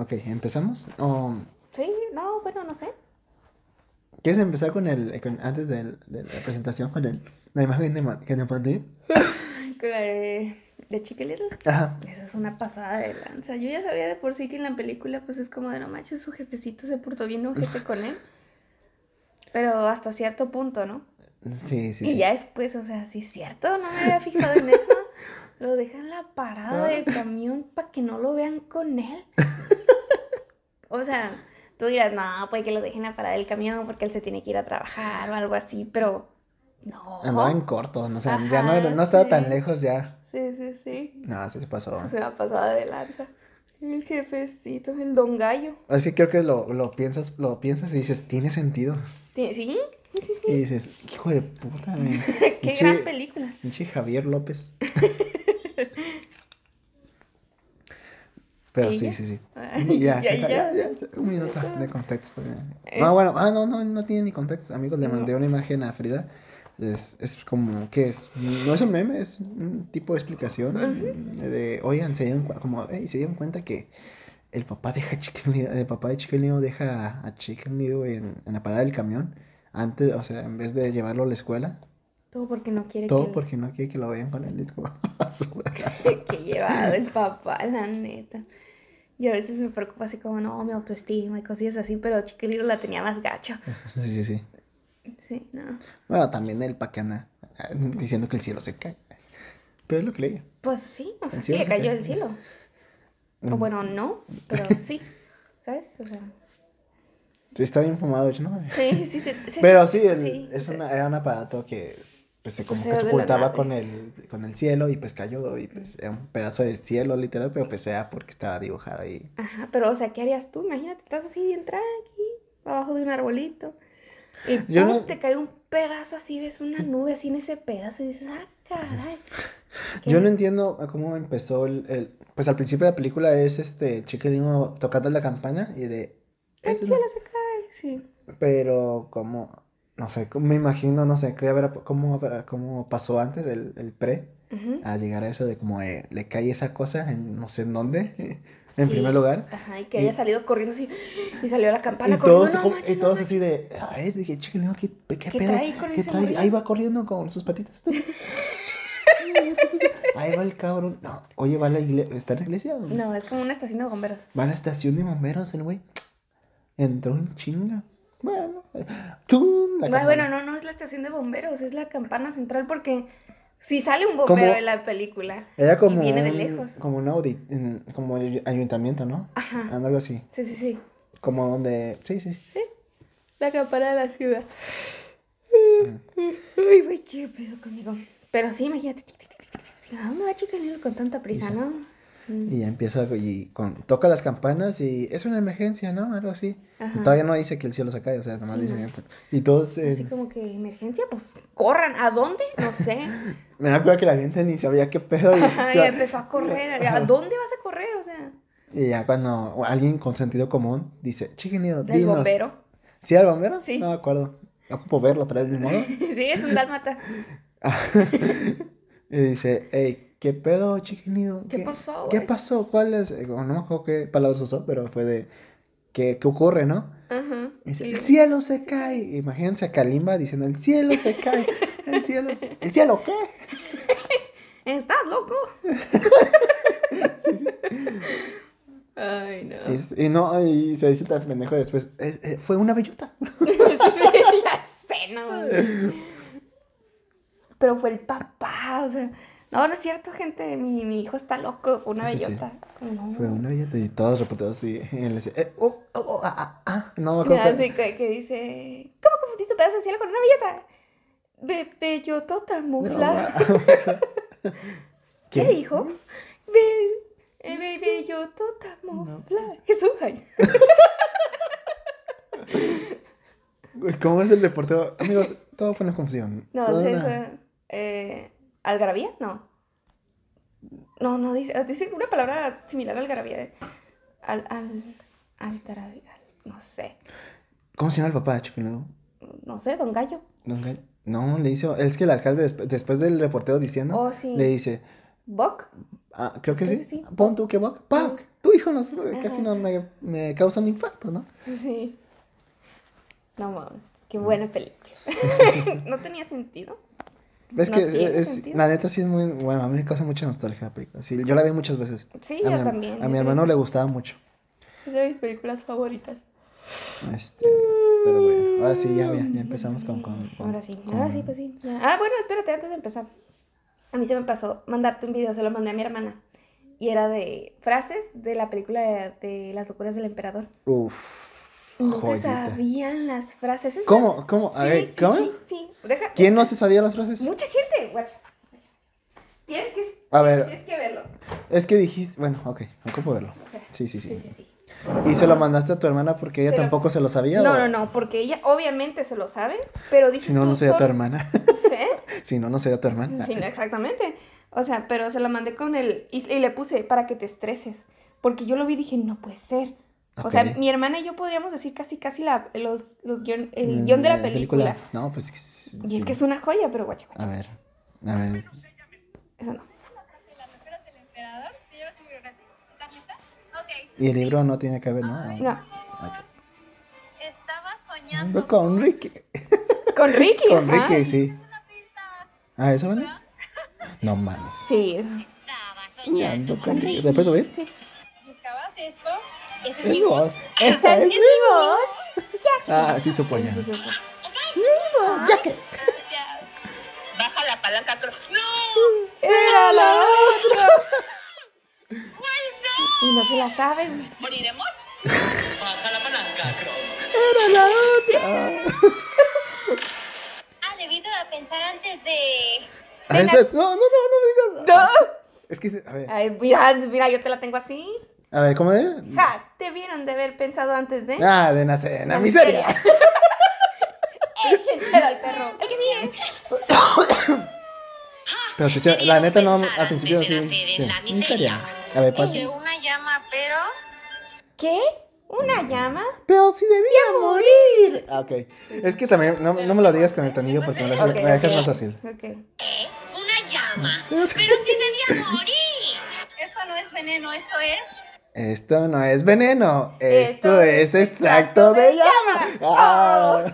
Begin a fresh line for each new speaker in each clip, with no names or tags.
Ok, ¿empezamos? ¿O
Sí, no, bueno, no sé.
¿Quieres empezar con el, con- antes del- de la presentación, con el, la imagen de que te mandé?
Con la de, de Chicken Little.
Ajá.
Esa es una pasada de lanza. Yo ya sabía de por sí que en la película, pues es como de no manches, su jefecito se portó bien ojete con él. Pero hasta cierto punto, ¿no?
Sí, sí,
y
sí.
ya después, o sea, sí es cierto, no me había fijado en eso. Lo dejan la parada del camión para que no lo vean con él. O sea, tú dirás, no, puede que lo dejen en la parada del camión porque él se tiene que ir a trabajar o algo así, pero no.
Andaba en corto, no, o sea, ya no, estaba tan lejos ya.
Sí, sí, sí.
No, sí se pasó.
Se ha pasado de lanza. El jefecito, el don gallo.
Así que creo que lo, lo piensas, lo piensas y dices, tiene sentido.
¿Sí? ¿Sí? Sí, sí,
Y dices, hijo de puta, güey.
Qué
Pinche-
gran película.
Pinche Javier López. Pero
¿Y
sí,
ya?
sí, sí.
Ay,
Ya,
ya,
ya,
ya.
Un minuto de contexto.
Es-
No, bueno, ah, no, no, no tiene ni contexto. Amigos, le
No.
mandé una imagen a Frida. Es, es como, ¿qué es? No es un meme, es un tipo de explicación. De, oigan, se dieron, como, "Ey, se dieron cuenta que el papá deja Chicken Little- el papá de Chicken Little deja a Chicken Little en, en la parada del camión. Antes, o sea, en vez de llevarlo a la escuela,
Todo porque no quiere
todo
que,
porque no quiere que lo vean con como, basura.
que llevado el papá, la neta. Y a veces me preocupa así como, no, mi autoestima y cosillas así, pero Chiquiliro la tenía más gacho.
Sí, sí, sí.
Sí, no.
Bueno, también el Pacana diciendo que el cielo se cae. Pero es lo que leí.
Pues sí, o sea,
El
sí le cayó
cae.
el cielo. O
Mm.
bueno, no, pero sí. ¿Sabes? O sea,
Sí, está bien fumado, ¿no?
sí, sí, sí. sí,
Pero sí, el-
sí,
es una- era un aparato que pues, se como que se ocultaba con el, con el cielo y pues cayó y pues era un pedazo de cielo literal, pero pues era porque estaba dibujado ahí.
Ajá, pero o sea, ¿qué harías tú? Imagínate, estás así bien tranqui, abajo de un arbolito. Y
Yo
¡pum!
no-
te cae un pedazo así, ves una nube así en ese pedazo y dices, ah, caray. ¿Qué?
Yo no entiendo cómo empezó el, el- Pues al principio de la película es este chiquilino tocando la campana y de...
El
una-
cielo se cae, sí.
Pero como... No sé, me imagino, no sé, quería ver cómo, cómo pasó antes el, el pre.
Ujú.
a llegar a eso de como eh, le cae esa cosa en no sé en dónde, en primer lugar.
Ajá, y que
y-
haya salido corriendo así, y salió la campana
Y
corriendo,
todos,
no manches,
y
no
todos así de, a ver, dije, chiquilino, ¿qué, qué,
¿Qué
pedo?
trae con
¿Qué
ese
trae? Ahí va corriendo con sus patitas. Ahí va el cabrón. No, oye, va a la iglesia. ¿Está en la iglesia? ¿Dónde
No, es como una estación de bomberos.
Va a la estación de bomberos, el güey. Entró en chinga. Bueno, ¡tum! La
bueno, no, no es la estación de bomberos, es la campana central porque si sale un bombero
Como-
en la película.
Era como
y viene de
un,
lejos.
como un audit, como el ayuntamiento, ¿no?
Ajá.
Algo así.
Sí, sí, sí.
Como donde, sí, sí. sí.
La campana de la ciudad.
Mm.
Ay, güey, qué pedo conmigo. Pero sí, imagínate. ¿A dónde va Chicanero con tanta prisa,
Prisa.
no? Mm,
Y ya empieza y con, toca las campanas y es una emergencia, ¿no? Algo así.
Ajá.
todavía no dice que el cielo se cae, o sea, nomás dice. Y todos. eh,
Así como que emergencia, pues corran. ¿A dónde? No sé.
Me da cuenta que la gente ni sabía qué pedo. Y,
Ajá, y empezó a correr. ¿A dónde vas a correr? O sea,
Y ya cuando alguien con sentido común dice, chiquinito,
el
dinos.
bombero.
¿Sí, al bombero?
Sí.
No me acuerdo. Ocupo verlo otra vez, mi modo.
Sí, es un dálmata.
y dice, hey, ¿qué pedo, chiquinito?
¿Qué pasó,
¿Qué pasó? ¿Cuál es? Eh, No me acuerdo qué palabras usó, pero fue de, ¿qué, qué ocurre, no?
Ajá.
Y dice,
Y-
el cielo se cae. Imagínense a Kalimba diciendo, el cielo se cae. El cielo. ¿El cielo qué?
¿Estás loco?
Sí, sí.
Ay, no.
Y no, y se dice tan pendejo después, "Eh, eh, fue una bellota.
Sí, ya sé, no. Pero fue el papá, o sea. No, no es cierto, gente. Mi, mi hijo está loco. Fue una
Sí, sí.
bellota. Es como, no.
Fue una bellota. Y todos reportados así. Y él decía, eh, oh, oh, oh, ah, ah, ah. No me acuerdo.
Así que, que dice: ¿Cómo confundiste un pedazo de cielo con una bellota? Be bellotota,
No,
mufla.
ah.
¿Qué dijo? Be eh, be bellotota, mufla. Jesús, ay.
¿Cómo es el reportero? Amigos, todo fue una confusión.
No,
Todo
sí,
una-
es, eh, ¿Algarabía? No. No, no, dice, dice una palabra similar a algarabía. eh. Al, al, algarabía, no sé.
¿Cómo se llama el papá de Chiquinito?
No sé, don Gallo.
Don Gal- No, le hizo. Es que el alcalde, desp- después del reportero diciendo,
Oh, sí.
le dice,
¿Buck?
Ah, creo que sí.
que sí.
Pon tú que Buck. Buck, tu hijo no, casi no me, me causa un infarto, ¿no?
Sí. No mames, qué buena película. no tenía sentido.
Es
No
que es, la neta sí es muy, bueno, a mí me causa mucha nostalgia la película. Sí, yo la vi muchas veces.
Sí,
a
yo
mi,
también.
A mi hermano le gustaba mucho.
Es de mis películas favoritas.
Este, pero bueno, ahora sí, ya, ya, ya empezamos con, con- con-
Ahora sí,
con-
ahora sí, pues sí. ya. Ah, bueno, espérate, antes de empezar. A mí se me pasó mandarte un video, se lo mandé a mi hermana. Y era de frases de la película de, de Las locuras del emperador.
Uf.
No se sabían las frases. Es
¿Cómo? ¿Cómo? A ver,
sí,
¿cómo?
Sí, sí, sí. Deja-
¿Quién no se sabía las frases?
Mucha gente, guacha. Tienes que,
A ver,
tienes que verlo.
es que dijiste, bueno, ok, ocupo verlo.
O sea,
Sí, sí, sí.
sí, sí, sí.
¿Y se lo mandaste a tu hermana porque ella
Se lo-
tampoco se lo sabía?
No,
o-
no, no, porque ella obviamente se lo sabe, pero dice
Si no, no sería tu hermana. si no, no sería tu hermana.
Sí, no, exactamente. O sea, pero se lo mandé con el... Y, y le puse para que te estreses. Porque yo lo vi y dije, no puede ser. O sea, mi hermana y yo podríamos decir casi, casi la, los, los guion- el
Mm,
guion de la película.
No, pues sí,
Y
sí.
es que es una joya, pero guacha, guacha,
A ver, a ver.
eso no.
Las locuras del emperador. Te llevas un gratis. ¿Estás lista? Ok.
Y el libro no tiene que ver, ¿no?
No.
Estaba
Ando
soñando
con Ricky.
con Ricky,
Con. Ricky, sí. Ah, ¿eso vale? No mames.
Sí,
Estaba
Ando con Ricky. ¿Se puede subir?
sí.
Buscabas esto. Esa es
Es
mi
mi
voz.
voz. Esta es
¿Es
mi
mi voz?
Ah, sí ya.
Sí, sí, sí.
Ya que.
Gracias. Baja la palanca. cro- ¡No!
Era la otra. Y no se la sabe, güey.
¿Moriremos? Baja la palanca, Crow.
Era la otra.
Ha debido de pensar antes de.
Ah, esa es- No, no, no, no me digas.
No.
Es que, a ver.
Ay, mira, mira, yo te la tengo así.
A ver, ¿cómo es?
Ja, te vieron de haber pensado antes de...
Ah, de nacer en la
La
miseria.
Échenselo al perro. El que sigue.
Pero sí, sí, la neta no, al principio sí.
nacer en
sí.
la miseria.
A ver, pasa.
una llama, pero.
¿Qué? ¿Una llama?
Pero si debía morir. Ah, ok. Es que también, no, no me lo digas con el tonillo porque me, lo-
Ok,
me dejas más fácil.
Ok.
Una llama.
Pero sí
debía morir. Esto no es veneno, esto es.
Esto no es veneno, esto,
Esto
es extracto
extracto
de
de
llama.
llama.
Ah.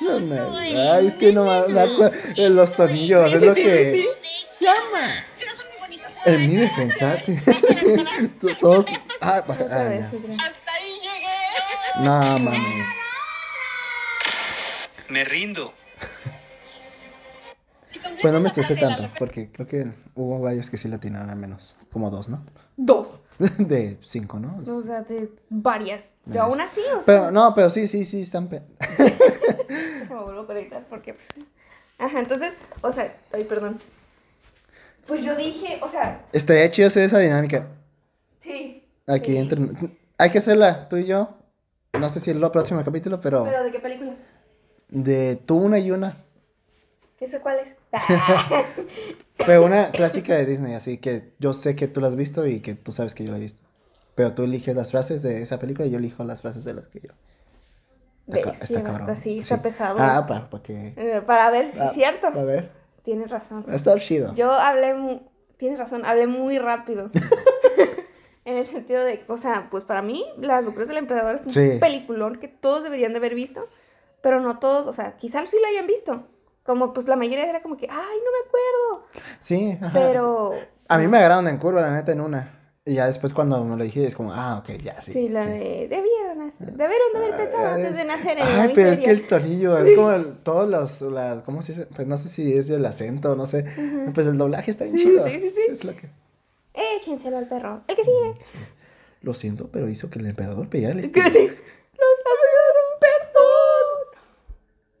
No, no, ay, es que no me me acuerdo de los tornillos,
Sí,
es
sí,
lo
sí,
que llama. En mi defensa, t- todos, ah, ah.
Hasta ahí llegué.
no mames.
Me rindo.
Pues no me estresé tanto, porque creo que hubo varios que sí la atinaron al menos, como dos, ¿no?
Dos.
De cinco, ¿no?
O sea, de varias. De aún así, o sea.
Pero, no, pero sí, sí, sí, están... pe-
Déjame vuelvo a conectar porque, pues. Ajá, entonces, o sea, ay, perdón. Pues yo dije, o sea,
Estaría chido hacer esa dinámica.
sí.
Aquí
sí.
entre... Hay que hacerla, tú y yo. No sé si es el próximo capítulo, pero...
¿Pero de qué película?
De tú una y una.
¿Ese cuál es? Ah.
Pero una clásica de Disney, así que yo sé que tú la has visto y que tú sabes que yo la he visto. Pero tú eliges las frases de esa película y yo elijo las frases de las que yo. Está,
¿Ves?
está cabrón.
está, sí, está pesado.
Ah, para, que...
Eh, Para ver si
ah,
es cierto.
A ver,
Tienes razón.
estar chido.
Yo hablé, mu- tienes razón, hablé muy rápido. en el sentido de, o sea, pues para mí, Las locuras del emperador es un
Sí.
peliculón que todos deberían de haber visto, pero no todos, o sea, quizás sí lo hayan visto. Como pues la mayoría era como que, ay, no me acuerdo.
Sí, ajá.
Pero...
A mí me agarraron en curva, la neta, en una. Y ya después cuando me lo dije, es como, ah, ok, ya, sí.
Sí, la
sí.
de, debieron, hacer- debieron de haber pensado
Ah,
antes
es-
de nacer en
Ay,
la
pero es que el tornillo es como el- todos los, las, ¿cómo se dice? Pues no sé si es el acento, no sé.
Ujú.
Pues el doblaje está bien
Sí,
chido.
sí, sí, sí.
Es lo que...
Échenselo al perro. El que sigue.
Lo siento, pero hizo que el emperador pidiera el
Es
estilo.
que sí. Los.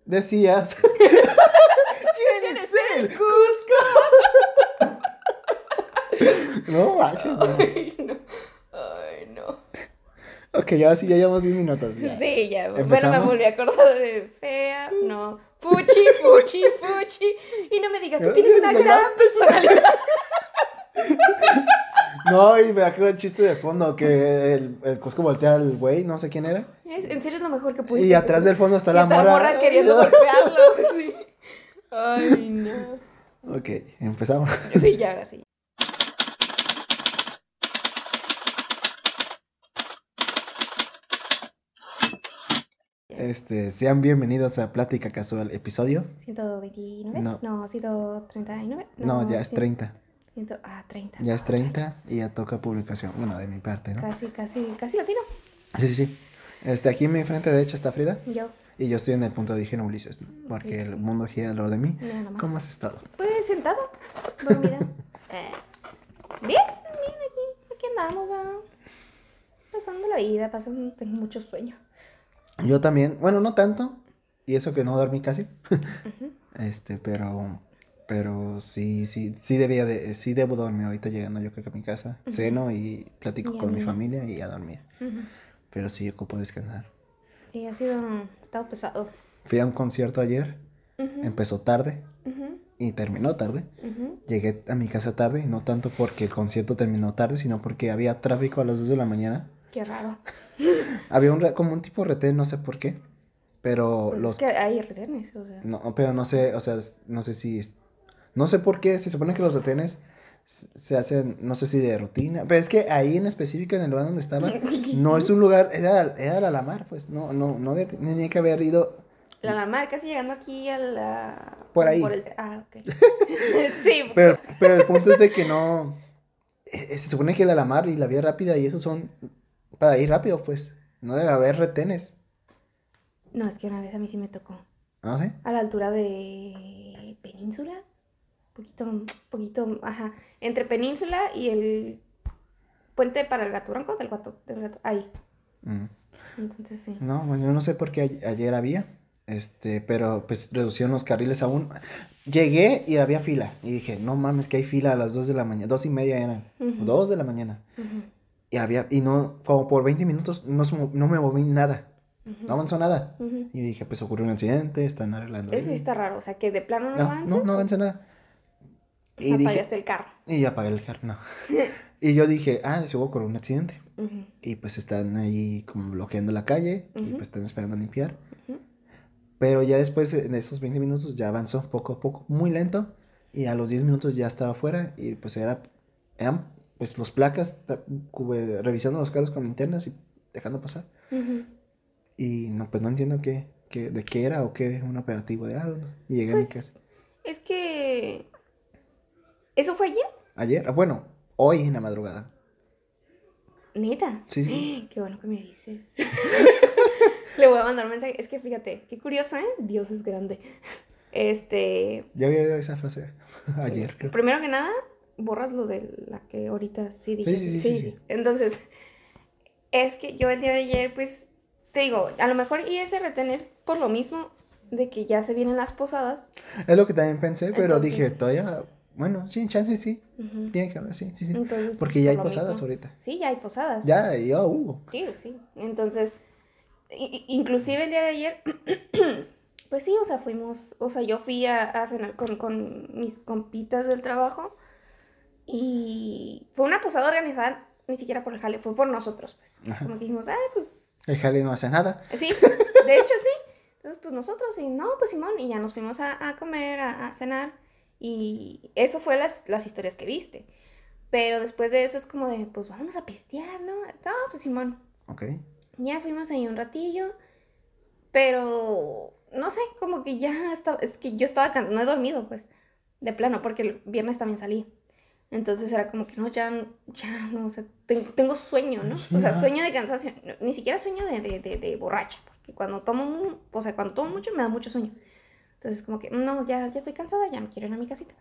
Decías. ¿Quién es el Cusco? no, manches, no.
Ay, no. Ay, no.
Ok, ya sí, ya llevamos 10 minutos. Ya.
Sí, ya. Bueno, me volví a acordar de fea. No. Fuchi, fuchi, fuchi. Y no me digas, tú tienes una gran personalidad.
No, y me acuerdo el chiste de fondo que el, el Cusco voltea al güey, no sé quién era.
Es- En serio es lo mejor que pudiste.
Y atrás del fondo está
Y
la
está
morra.
queriendo golpearlo. Sí. Ay, no.
Ok, empezamos.
Sí, ya, ahora sí.
Este, sean bienvenidos a Plática Casual, episodio.
129.
No.
No, 139.
No, ya es
cien-
30.
Ciento- ah, 30.
Ya es 30 y ya toca publicación. Bueno, de mi parte, ¿no?
Casi, casi, casi latino.
Sí, sí, sí. Este, aquí en mi frente derecha está Frida
Yo,
y yo estoy en el punto de origen Ulises, ¿no? porque el mundo gira alrededor de mí.
nomás.
¿Cómo has estado?
Pues sentado, dormida. Eh, bien, bien, aquí, aquí andamos, va. Pasando la vida, pasando, tengo mucho sueño.
Yo también, bueno, no tanto, y eso que no dormí casi, este, pero, pero sí, sí, sí debía de, sí debo dormir ahorita llegando yo creo que a mi casa,
Ujú.
ceno y platico
Y
con mi familia y a dormir,
Ujú.
pero sí ocupo descansar.
Sí, ha sido, ha estado pesado.
Fui a un concierto ayer,
Ujú,
empezó tarde y terminó tarde. Llegué a mi casa tarde, y no tanto porque el concierto terminó tarde, sino porque había tráfico a las 2 de la mañana.
Qué raro.
Había un, como un tipo retén, no sé por qué, pero
Pues
los...
Es que hay retenes, o sea.
No, pero no sé, o sea, no sé si... No sé por qué, se supone que los retenes se hacen, no sé si de rutina, pero es que ahí en específico, en el lugar donde estaba, no es un lugar, era, era la Alamar, pues, no, no, no había- tenía que haber ido...
La Lamar, casi llegando aquí a la...
Por ahí.
el- Ah, ok. sí.
Pero, pero el punto es de que no... eh, Se supone que la Alamar y la vía rápida y eso son para ir rápido, pues, no debe haber retenes,
No, es que una vez a mí sí me tocó.
no sé.
A la altura de Península. Poquito, poquito, ajá. Entre Península y el puente para el gato blanco del gato, del gato. Ahí.
Mm.
Entonces sí.
No, bueno, yo no sé por qué ayer había, este, pero pues reducieron los carriles aún. Llegué y había fila, y dije, no mames, que hay fila a las 2 de la mañana, dos y media eran,
Ujú.
2 de la mañana. Y había, y no, como por 20 minutos no, no me moví nada, no avanzó nada. Y dije, pues ocurrió un accidente, están arreglando
Eso
ahí.
está raro, o sea, que de plano no,
No,
avanza.
no, no avanza nada. Y dije,
Apagaste el carro.
y apagué el carro, no. Y yo dije, ah, se ocurrió un accidente.
Ujú,
Y pues están ahí como bloqueando la calle y
Ujú.
pues están esperando a limpiar.
ujú.
Pero ya después de esos 20 minutos ya avanzó poco a poco, muy lento. Y a los 10 minutos ya estaba afuera y pues era, eran pues los placas cube- revisando los carros con linternas y dejando pasar. Y no, pues no entiendo qué, qué, de qué era o qué, un operativo de algo. Y llegué a mi
Pues-
casa.
Es que... ¿Eso fue ayer?
Ayer, ah, bueno, hoy en la madrugada.
Neta.
Sí, sí.
Qué bueno que me dices. Le voy a mandar un mensaje. Es que fíjate, qué curioso, ¿eh? Dios es grande. Este.
Ya había oído esa frase ayer, creo.
Primero que nada, borras lo de la que ahorita sí dije.
sí, sí, sí, sí.
Entonces, es que yo el día de ayer, pues, te digo, a lo mejor retén es por lo mismo de que ya se vienen las posadas.
Es lo que también pensé, pero
Entonces-
dije, todavía, bueno, sí, chance sí.
Ujú.
Tiene que haber, sí, sí, sí.
Entonces,
Porque
pues,
ya hay posadas
mismo.
ahorita.
Sí, ya hay posadas.
Ya, ya hubo.
Sí, sí. Entonces, inclusive el día de ayer, pues sí, o sea, fuimos, o sea, yo fui a, a cenar con, con mis compitas del trabajo y fue una posada organizada ni siquiera por el jale, fue por nosotros, pues.
Ajá.
Como que dijimos, ay, pues
El jale no hace nada.
sí, de hecho sí. Entonces, pues nosotros, y no, pues Simón, y ya nos fuimos a, a comer, a, a cenar, y eso fue las, las historias que viste. Pero después de eso es como de, pues vamos a pistear, ¿no? No, pues Simón.
Ok.
Ya fuimos ahí un ratillo, pero no sé, como que ya estaba, es que yo estaba, no he dormido, pues, de plano, porque el viernes también salí. Entonces era como que no, ya, ya, no, o sea, ten- tengo sueño, ¿no? O sea, sueño de cansancio, no, ni siquiera sueño de, de, de, de borracha, porque cuando tomo, o sea, cuando tomo mucho me da mucho sueño. Entonces como que, no, ya, ya estoy cansada, ya me quiero ir a mi casita.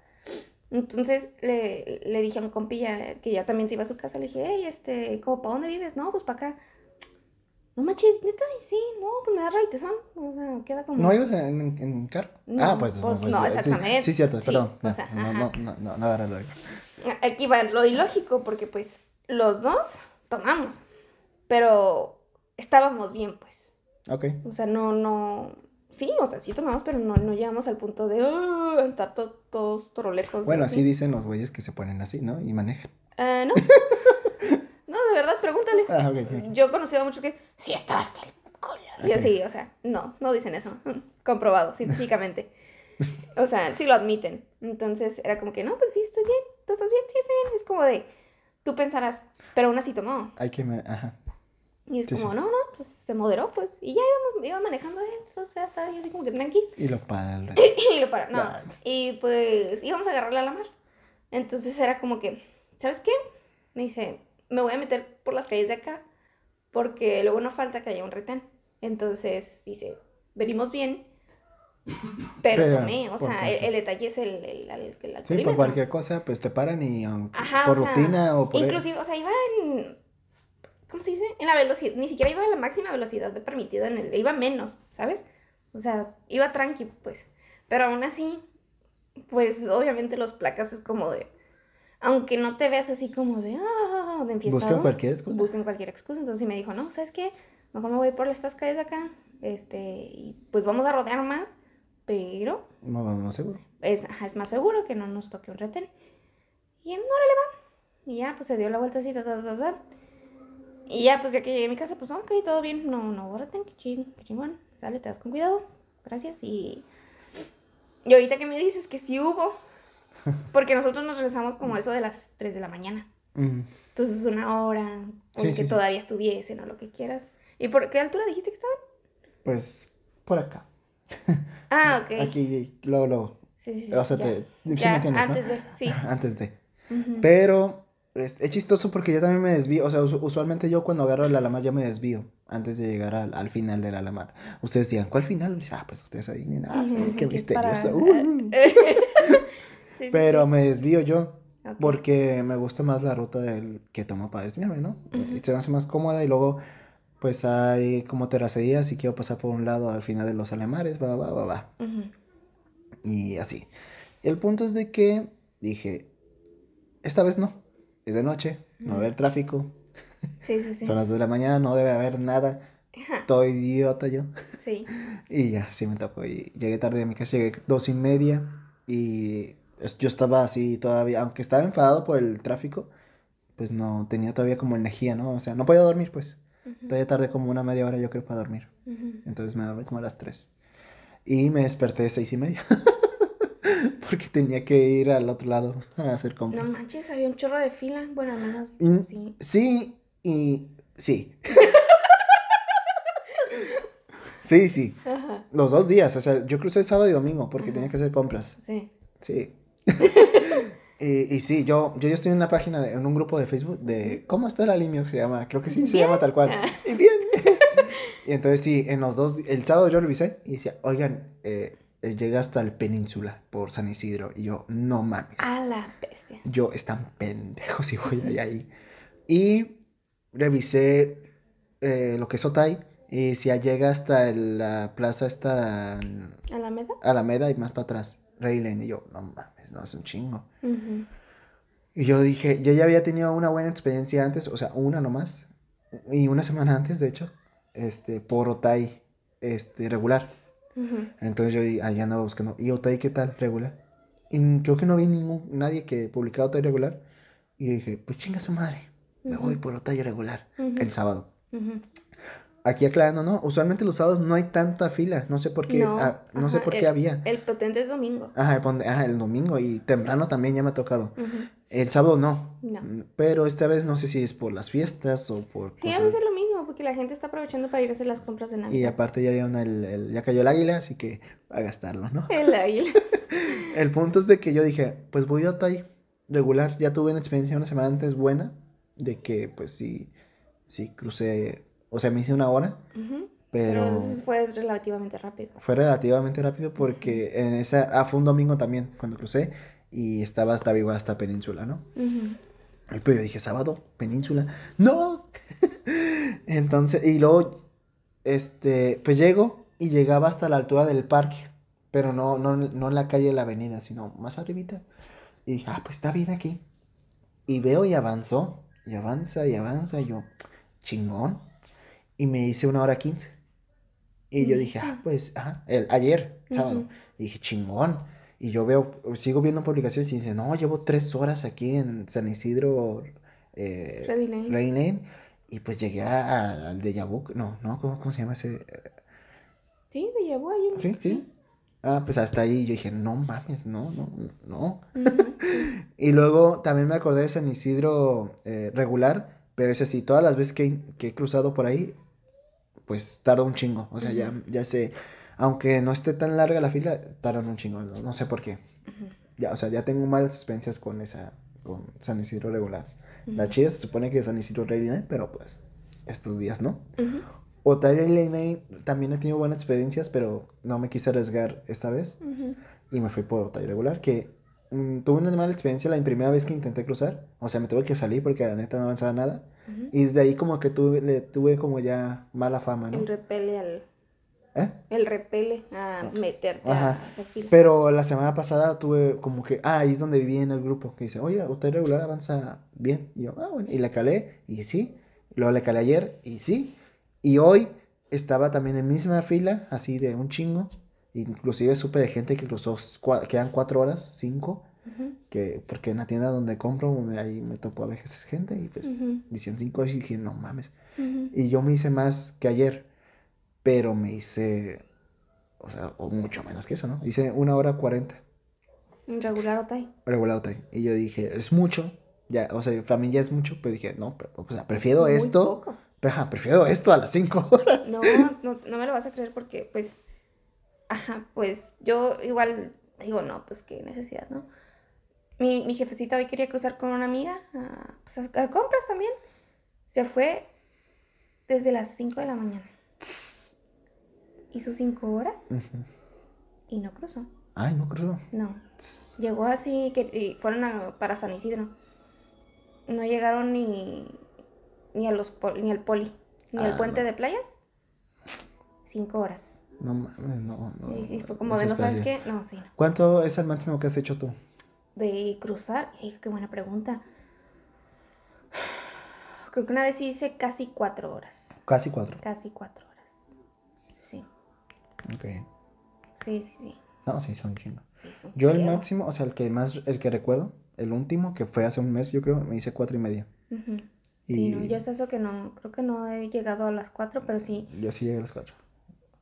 Entonces le, le dije a un compilla que ya también se iba a su casa, le dije, hey, este, ¿cómo, ¿para dónde vives? No, pues para acá. No manches, neta, y sí, no, pues me da raitezón. O sea, queda como.
¿No ibas en, en, carro?
No,
ah, pues,
pues,
pues,
no, exactamente.
Sí, cierto,
Sí,
perdón.
o
No,
sea,
no, no, no, no, no, agárralo ahí.
Aquí va lo ilógico, porque pues los dos tomamos, pero estábamos bien, pues.
Ok.
O sea, no, no. Sí, o sea, sí tomamos, pero no, no llegamos al punto de "Ah", estar to- todos trolecos.
Bueno, así dicen los güeyes que se ponen así, ¿no? Y manejan.
Eh, no. de verdad, pregúntale.
Ah, ok, ok.
Yo he conocido a muchos que, sí, estaba hasta el culo. Y así, o sea, no, no dicen eso. Comprobado científicamente. O sea, sí lo admiten. Entonces era como que, no, pues sí, estoy bien. ¿Tú estás bien? Sí, estoy bien. Es como de, tú pensarás, pero aún así tomó.
Hay que... me- Ajá.
Y es
Sí,
como,
sí.
no, no, pues se moderó, pues. Y ya íbamos, iba manejando, eh, o sea, estaba yo así como que tranqui.
Y lo para.
y lo para, no. Y pues íbamos a agarrarle a la mar. Entonces era como que, ¿sabes qué? Me dice, me voy a meter por las calles de acá, porque luego no falta que haya un retén. Entonces dice, venimos bien, pero,
Pero,
tomé. O sea, el, detalle es el, el, el, el
Sí, por cualquier cosa, pues te paran y aunque
Ajá,
por
o sea,
rutina o por...
Inclusive, o sea, iba en. ¿Cómo se dice? En la velocidad. Ni siquiera iba a la máxima velocidad permitida en el. Iba menos, ¿sabes? O sea, iba tranqui, pues. Pero aún así, pues obviamente los placas es como de. Aunque no te veas así como de. Ah, de enfiestado.
Buscan cualquier excusa.
Buscan cualquier excusa. Entonces sí me dijo, no, ¿sabes qué? Mejor me voy por estas calles de acá. Este. Y pues vamos a rodear más. Pero
No, no, no seguro.
es, ajá, es más seguro que no nos toque un retén. Y no, órale, va. Y ya, pues se dio la vueltecita, ta, ta, ta. Y ya, pues ya que llegué a mi casa, pues ok, todo bien. No, no hubo retén, qué, ching, qué chingón. Sale, te das con cuidado. Gracias. Y, y ahorita que me dices que sí hubo. Porque nosotros nos regresamos como eso de las 3 de la mañana.
Mm,
Entonces una hora,
Sí,
aunque
sí, sí.
todavía estuviesen o lo que quieras. ¿Y por qué altura dijiste que estaban?
Pues por acá.
Ah, ok.
Aquí, luego, luego.
Sí, sí, sí.
O sea,
ya.
te, sí
antes de, sí.
Antes de. Pero es, es chistoso porque yo también me desvío. O sea, us- usualmente yo cuando agarro el alamar yo me desvío antes de llegar al, al final del alamar. Ustedes dirán, ¿cuál final? Dice, ah, pues ustedes adivinen. Ah,
Ujú,
qué misterioso. Uh.
Sí, sí,
Pero
sí.
me desvío yo porque me gusta más la ruta del que tomo para desviarme, ¿no? Se me hace más cómoda y luego pues hay como terracerías y quiero pasar por un lado al final de los alamares, va, va, va, va. Y así. El punto es de que dije, esta vez no, es de noche, no va a haber tráfico,
Sí, sí, sí.
son las 2 de la mañana, no debe haber nada, todo idiota yo.
Sí.
Y ya, sí me tocó. Y llegué tarde a mi casa, llegué dos y media. Y yo estaba así todavía, aunque estaba enfadado por el tráfico, pues no tenía todavía como energía, ¿no? O sea, no podía dormir, pues. Todavía tardé como una media hora, yo creo, para dormir. Entonces me dormí como a las tres. Y me desperté seis y media. Porque tenía que ir al otro lado a hacer
No
compras.
manches, había un chorro de fila. Bueno, al menos
Mm,
sí.
Sí, y sí. Sí, sí.
Ajá,
Los dos días, o sea, yo crucé sábado y domingo porque
Ajá.
tenía que hacer compras.
sí.
Sí. y, y sí, yo, yo ya estoy en una página, de- en un grupo de Facebook de ¿Cómo está la línea? Se llama, creo que sí, se
Bien.
llama tal cual.
Ah.
Y bien. y entonces sí, en los dos, el sábado yo revisé y decía, oigan, eh, llega hasta el península por San Isidro. Y yo, no mames.
A la bestia.
Yo, están pendejos y voy ahí, ahí. Y revisé eh, lo que es Otay y decía, llega hasta el- la plaza esta...
¿Alameda?
Alameda y más para atrás, Rey Lane. Y yo, no mames, no, es un chingo. Y yo dije, yo ya había tenido una buena experiencia antes, o sea, una nomás, y una semana antes, de hecho, este, por Otay, este, regular.
Ujú.
Entonces yo ahí andaba buscando, ¿y Otay qué tal? Regular. Y creo que no vi ningún, nadie que publicara Otay regular. Y dije, pues chinga su madre, me voy por Otay regular el sábado. Aquí aclarando, ¿no? Usualmente los sábados no hay tanta fila, no sé por qué,
No,
ah, no sé por qué
el-
había.
El potente es domingo.
Ajá, el, ajá, el domingo y temprano también ya me ha tocado. El sábado no.
No.
Mm, Pero esta vez no sé si es por las fiestas o por
Sí,
cosas.
lo mismo, porque la gente está aprovechando para ir a hacer las compras de
Y
Navidad.
aparte ya dieron el, el- ya cayó el águila, así que a gastarlo, ¿no?
El águila.
El punto es de que yo dije, pues voy a Otay regular. Ya tuve una experiencia una semana antes buena de que pues sí, sí crucé, o sea, me hice una hora, pero
Pero eso fue relativamente rápido.
fue relativamente rápido porque en esa, ah, fue un domingo también cuando crucé y estaba hasta Vigo hasta Península, ¿no?
Ujú.
Y pues yo dije, sábado, península. ¡No! Entonces, y luego, este, pues llego y llegaba hasta la altura del parque, pero no, no, no en la calle de la avenida, sino más arribita. Y dije, ah, pues está bien aquí. Y veo y avanzó, y avanza y avanza, y yo, chingón. Y me hice una hora quince. Y yo dije, ah, pues, ajá, el, ayer, sábado. Y dije, chingón. Y yo veo, sigo viendo publicaciones y dice, no, llevo tres horas aquí en San Isidro eh,
Ready Lane.
Ready Lane, y pues llegué a- al de Vu, no, no, ¿cómo, cómo se llama ese?
Sí, te llevó ahí. un-
Sí, sí. Ah, pues hasta ahí yo dije, no mames, no, no, no.
Ujú.
Y luego también me acordé de San Isidro eh, regular, pero ese sí, todas las veces que, que he cruzado por ahí, pues tarda un chingo. O sea, ya,
Ujú.
ya sé, aunque no esté tan larga la fila, tardan un chingo, no, no sé por qué.
Ujú.
Ya, o sea, ya tengo malas experiencias con esa, con San Isidro regular. La
Ujú.
chida se supone que es San Isidro regular, pero pues estos días, ¿no? Otaria Lane también he tenido buenas experiencias, pero no me quise arriesgar esta vez y me fui por Otaria regular, que mm, tuve una mala experiencia la primera vez que intenté cruzar, o sea, me tuve que salir porque la neta no avanzaba nada,
Ujú.
y desde ahí como que tuve, le tuve como ya mala fama, ¿no?
El repele al.
¿Eh?
El repele a meterte
Ajá.
a.
Pero la semana pasada tuve como que, ah, ahí es donde viví en el grupo, que dice, oye, Otaria regular avanza bien, y yo, ah, bueno, y le calé, y sí, luego le calé ayer, y sí, y hoy estaba también en misma fila, así de un chingo, inclusive supe de gente que cruzó, cua- quedan cuatro horas, cinco, Que porque en la tienda donde compro ahí me topó a veces gente y pues
Ujú.
decían cinco y dije no mames y yo me hice más que ayer pero me hice o sea o mucho menos que eso no hice una hora cuarenta
Regular Otay.
regular time y yo dije es mucho ya o sea para mí ya es mucho pero dije no pero, o sea, prefiero
Muy
esto
poco.
pero, ajá, prefiero esto a las cinco horas
No, no, no me lo vas a creer porque, pues, ajá, pues yo igual digo, no, pues qué necesidad, ¿no? Mi, mi jefecita hoy quería cruzar con una amiga a, pues, a- a compras también. Se fue desde las 5 de la mañana. Hizo 5 horas y no cruzó.
ay no creo
No. Llegó así que y fueron a- para San Isidro. No llegaron ni, ni a los ni al poli, ni
Ah,
al puente
no.
de playas. Cinco horas.
no mames no, no
y, y fue como de no sabes qué. No, sí, no.
¿cuánto es el máximo que has hecho tú?
De cruzar. Ey, qué buena pregunta. Creo que una vez sí hice casi cuatro horas.
casi cuatro
Casi cuatro horas. Sí,
ok
sí, sí, sí.
no sí son chingos
sí es un
Yo el máximo, o sea, el que más, el que recuerdo, el último, que fue hace un mes, yo creo, me hice cuatro y media. Y
Sí, no, yo es eso que no, creo que no he llegado a las cuatro, pero sí,
yo sí llegué a las cuatro.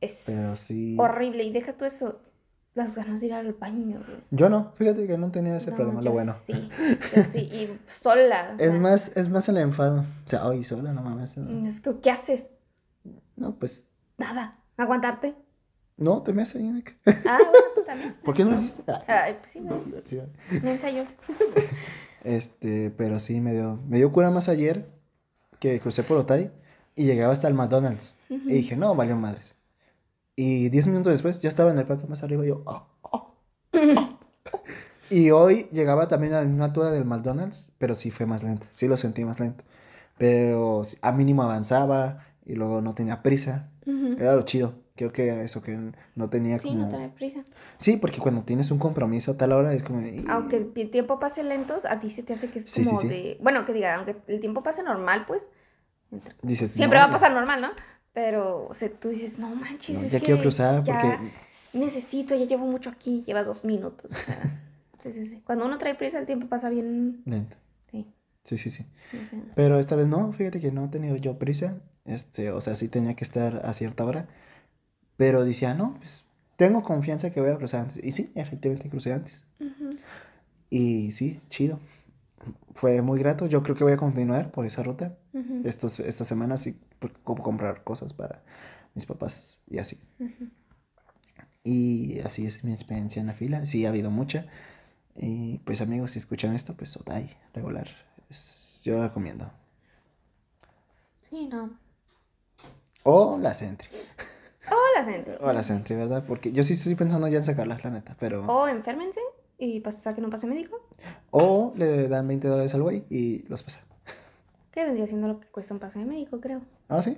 es
Pero sí.
horrible. Y deja tú eso, las ganas de ir al baño. güey.
Yo no, fíjate que no tenía ese
No,
problema, lo bueno.
Sí, yo sí, y sola.
Es
sea,
más, es más el enfado. O sea, hoy sola, no mames.
mm,
No,
Es que, ¿qué haces?
No, pues,
Nada, aguantarte.
no, te me hace bien.
Ah, bueno, tú también.
¿Por qué no lo hiciste?
Ay, pues sí, güey,
sí,
no ensayó.
Este, pero sí, me dio, me dio cura más ayer que crucé por Otay y llegaba hasta el McDonald's.
Ujú.
Y dije, no, valió madres. Y 10 minutos después ya estaba en el parque más arriba y yo, "Ah, ah". Y hoy llegaba también a la misma altura del McDonald's, pero sí fue más lento, sí lo sentí más lento. Pero sí, a mínimo avanzaba y luego no tenía prisa.
Ujú.
Era lo chido. Creo que eso que no tenía
Sí,
como...
no tener prisa.
Sí, porque cuando tienes un compromiso a tal hora es como... de,
Aunque el tiempo pase lento, a ti se te hace que es
Sí, sí,
como
sí.
de... Bueno, que diga, aunque el tiempo pase normal, pues...
Dices,
Siempre
"No,
va a pasar normal, ¿no? Pero o sea, tú dices, no manches,
no,
es
ya
que
quiero cruzar
ya
porque...
necesito, ya llevo mucho aquí, llevas dos minutos. sí, sí, sí. Cuando uno trae prisa, el tiempo pasa bien.
Lento.
Sí.
Sí, sí, sí. Pero esta vez no, fíjate que no he tenido yo prisa. Este, o sea, sí tenía que estar a cierta hora. Pero decía, no, pues tengo confianza que voy a cruzar antes. Y sí, efectivamente crucé antes. Y sí, chido. Fue muy grato. Yo creo que voy a continuar por esa ruta.
Ujú.
Estos, esta semana sí, por, como comprar cosas para mis papás y así.
Ujú.
Y así es mi experiencia en la fila. Sí, ha habido mucha. Y pues amigos, si escuchan esto, pues Otay, regular. Es- yo lo recomiendo.
Sí, no.
O la Sentry.
Hola, gente.
O la Sentry, ¿verdad? Porque yo sí estoy pensando ya en sacarlas, la neta. Pero...
O enférmense y pas- saquen un pase médico.
O le dan 20 dólares al güey y los pasa.
Que vendría siendo lo que cuesta un pase médico, creo.
¿Ah, sí?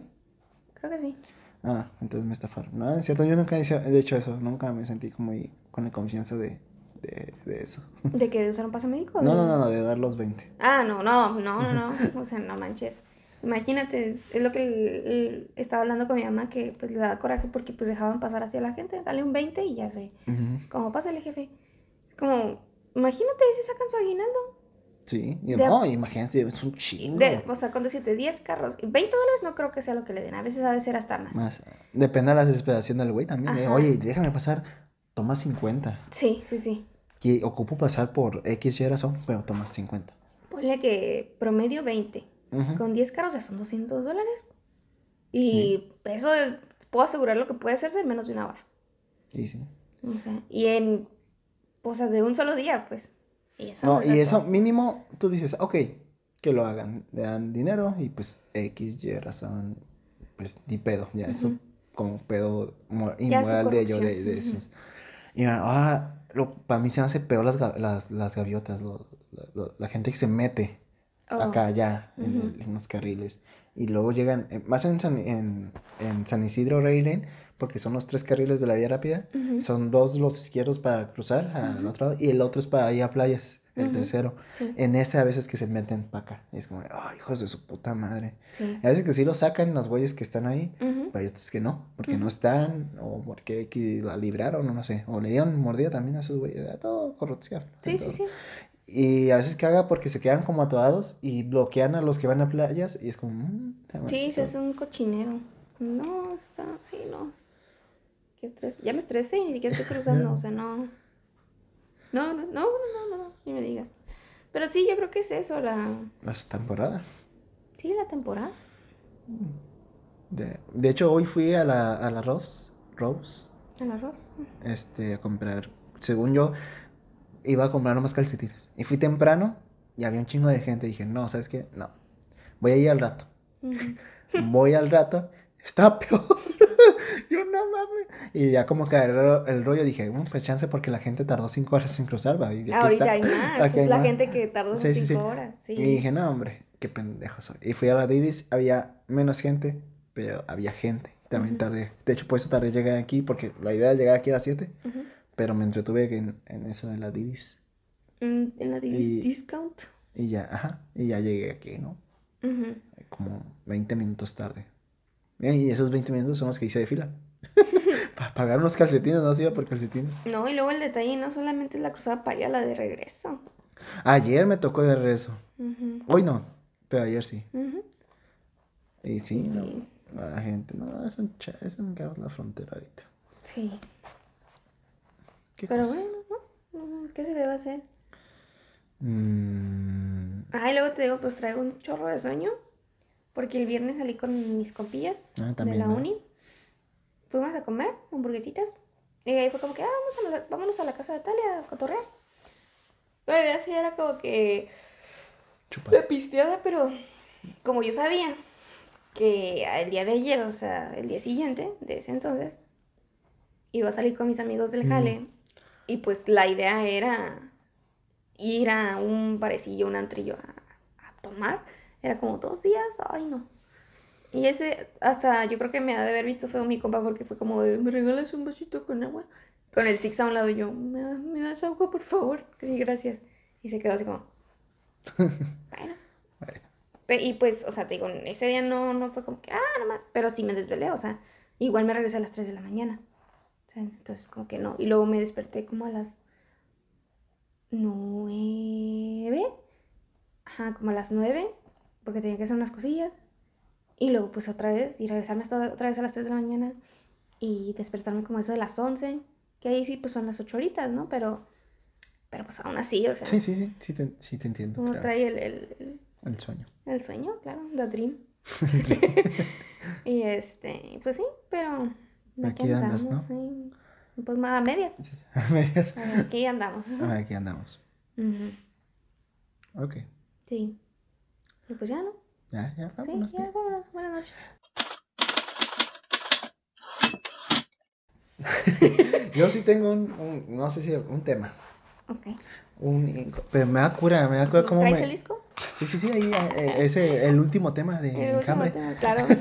Creo que sí.
Ah, entonces me estafaron. No, es cierto, yo nunca he hecho eso. Nunca me sentí como ahí con la confianza de, de, de eso.
¿De que de usar un pase médico?
No, no, no, no, de dar los 20.
Ah, no, no, no, no, no. O sea, no manches. Imagínate, es, es lo que el- el- estaba hablando con mi mamá, que pues le da coraje porque pues dejaban pasar así a la gente. Dale un 20 y ya sé.
Ujú.
Como pásale, jefe. Es como, imagínate si sacan su aguinaldo.
Sí, y
De-
no, imagínense, es un chingo.
De, o sea, con decirte 10 carros, 20 dólares no creo que sea lo que le den. A veces ha de ser hasta más.
Más. Depende de la desesperación del güey también. eh. Oye, déjame pasar, toma 50.
Sí, sí, sí.
Y ocupo pasar por X y razón, pero toma 50.
Ponle que promedio 20.
Ujú.
Con 10 carros ya son 200 dólares. Y eso es- puedo asegurar lo que puede hacerse en menos de una hora.
Y sí.
O sea, y en, o sea, de un solo día, pues. Y eso
No, y eso mínimo, tú dices, ok, que lo hagan. Le dan dinero y pues X y razón, pues ni pedo. Ya, eso
Ujú.
como pedo inmoral de ellos, de, de esos. Y ah, lo, para mí se me hace peor las, las, las gaviotas, lo- la- la- gente que se mete.
Oh,
acá allá en,
Ujú.
el- en los carriles y luego llegan eh, más en San, en, en San Isidro Reyren porque son los tres carriles de la vía rápida son dos los izquierdos para cruzar al otro lado y el otro es para ir a playas el tercero
sí,
en ese a veces que se meten para acá y es como ay hijos de su puta madre
sí.
a veces que sí lo sacan los güeyes que están ahí pero hay otros que no porque no están o porque que la libraron o no sé o le dieron mordida también a esos güeyes a todo corrupción
Sí,
todo.
sí, sí.
Y a veces caga porque se quedan como atorados y bloquean a los que van a playas y es como... mm, mal,
Sí, se hace un cochinero. No, está, sí, no. Qué estrés. Ya me estresé y ni siquiera estoy cruzando, o sea, no. No, no, no, no, no, no, ni me digas. Pero sí, yo creo que es eso, la.
La temporada.
Sí, la temporada.
De, de hecho, hoy fui a la, a la Rose, Rose
El arroz.
este, a comprar... Según yo, iba a comprar unos calcetines. Y fui temprano y había un chingo de gente. dije, no, ¿sabes qué? No. Voy a ir al rato. Voy al rato. Está peor. Yo no mames. Y ya como que el, ro- el rollo dije, bueno, pues chance porque la gente tardó cinco horas en cruzar, va. Y aquí
Ahorita
está.
hay más.
Aquí hay
la
más.
gente que tardó
Sí, sí,
cinco
sí.
horas. Sí.
Y dije, no, hombre, qué pendejo soy. Y fui a la Didis, había menos gente, pero había gente. También
Ujú.
tardé. De hecho, por eso tardé en llegar aquí, porque la idea era llegar aquí a las 7,
Ujú.
pero me entretuve en, en eso de la Didis.
Mm, En la dis-
Y-
discount.
Y ya, ajá, y ya llegué aquí, ¿no? Como 20 minutos tarde. Y esos 20 minutos son los que hice de fila. Para pagar unos calcetines, no se iba por calcetines.
No, y luego el detalle no solamente es la cruzada para allá, la de regreso.
Ayer me tocó de regreso. Hoy no, pero ayer sí. Y sí, no, la gente, no, es un, cha- es un caos la frontera ahorita.
Sí.
¿Qué
Pero
cosa?
bueno, ¿no? ¿qué se le va a hacer?
Mm,
Ah, y luego te digo, pues traigo un chorro de sueño. Porque el viernes salí con mis compillas
Ah,
de la
¿no?
uni. Fuimos a comer hamburguesitas. Y ahí fue como que, ah, vamos a la, vámonos a la casa de Talia a cotorrear. La idea sí era como que
chupa.
la pisteada, pero como yo sabía que el día de ayer, o sea, el día siguiente de ese entonces, iba a salir con mis amigos del
Mm.
jale. Y pues la idea era ir a un parecillo, un antrillo a, a tomar. Era como dos días, ay no. Y ese, hasta yo creo que me ha de haber visto feo mi compa porque fue como de, ¿me regalas un vasito con agua? Con el six a un lado y yo, ¿me, das- ¿me das agua, por favor? Gracias. Y se quedó así como, bueno. Y pues, o sea, te digo, ese día no, no fue como que, ah, nomás, pero sí me desvelé, o sea, igual me regresé a las 3 de la mañana. Entonces, como que no. Y luego me desperté como a las 9. Ajá, como a las 9, porque tenía que hacer unas cosillas. Y luego, pues otra vez, y regresarme hasta otra vez a las 3 de la mañana y despertarme como eso de las 11, que ahí sí, pues son las 8 horitas, ¿no? Pero, pero pues aún así, o sea,
Sí, sí, sí, sí te, sí te entiendo.
uno
claro.
trae el, el, el-
El sueño.
el sueño, claro, the dream. y este, pues sí, pero
Aquí andas, ¿no?
sí. Pues a medias.
A
Pero aquí andamos.
aquí andamos.
Ujú,
Ok.
Sí. Y pues ya, ¿no?
Ya, ya,
Sí,
vámonos.
ya,
ya.
vámonos. Buenas noches.
Yo sí tengo un, un- no sé si, un tema.
Ok.
Un, pero me da cura, me da cura cómo
¿Traes
me...
el disco?
Sí, sí, sí, ahí, eh, ese, el último tema de
El último tema, claro.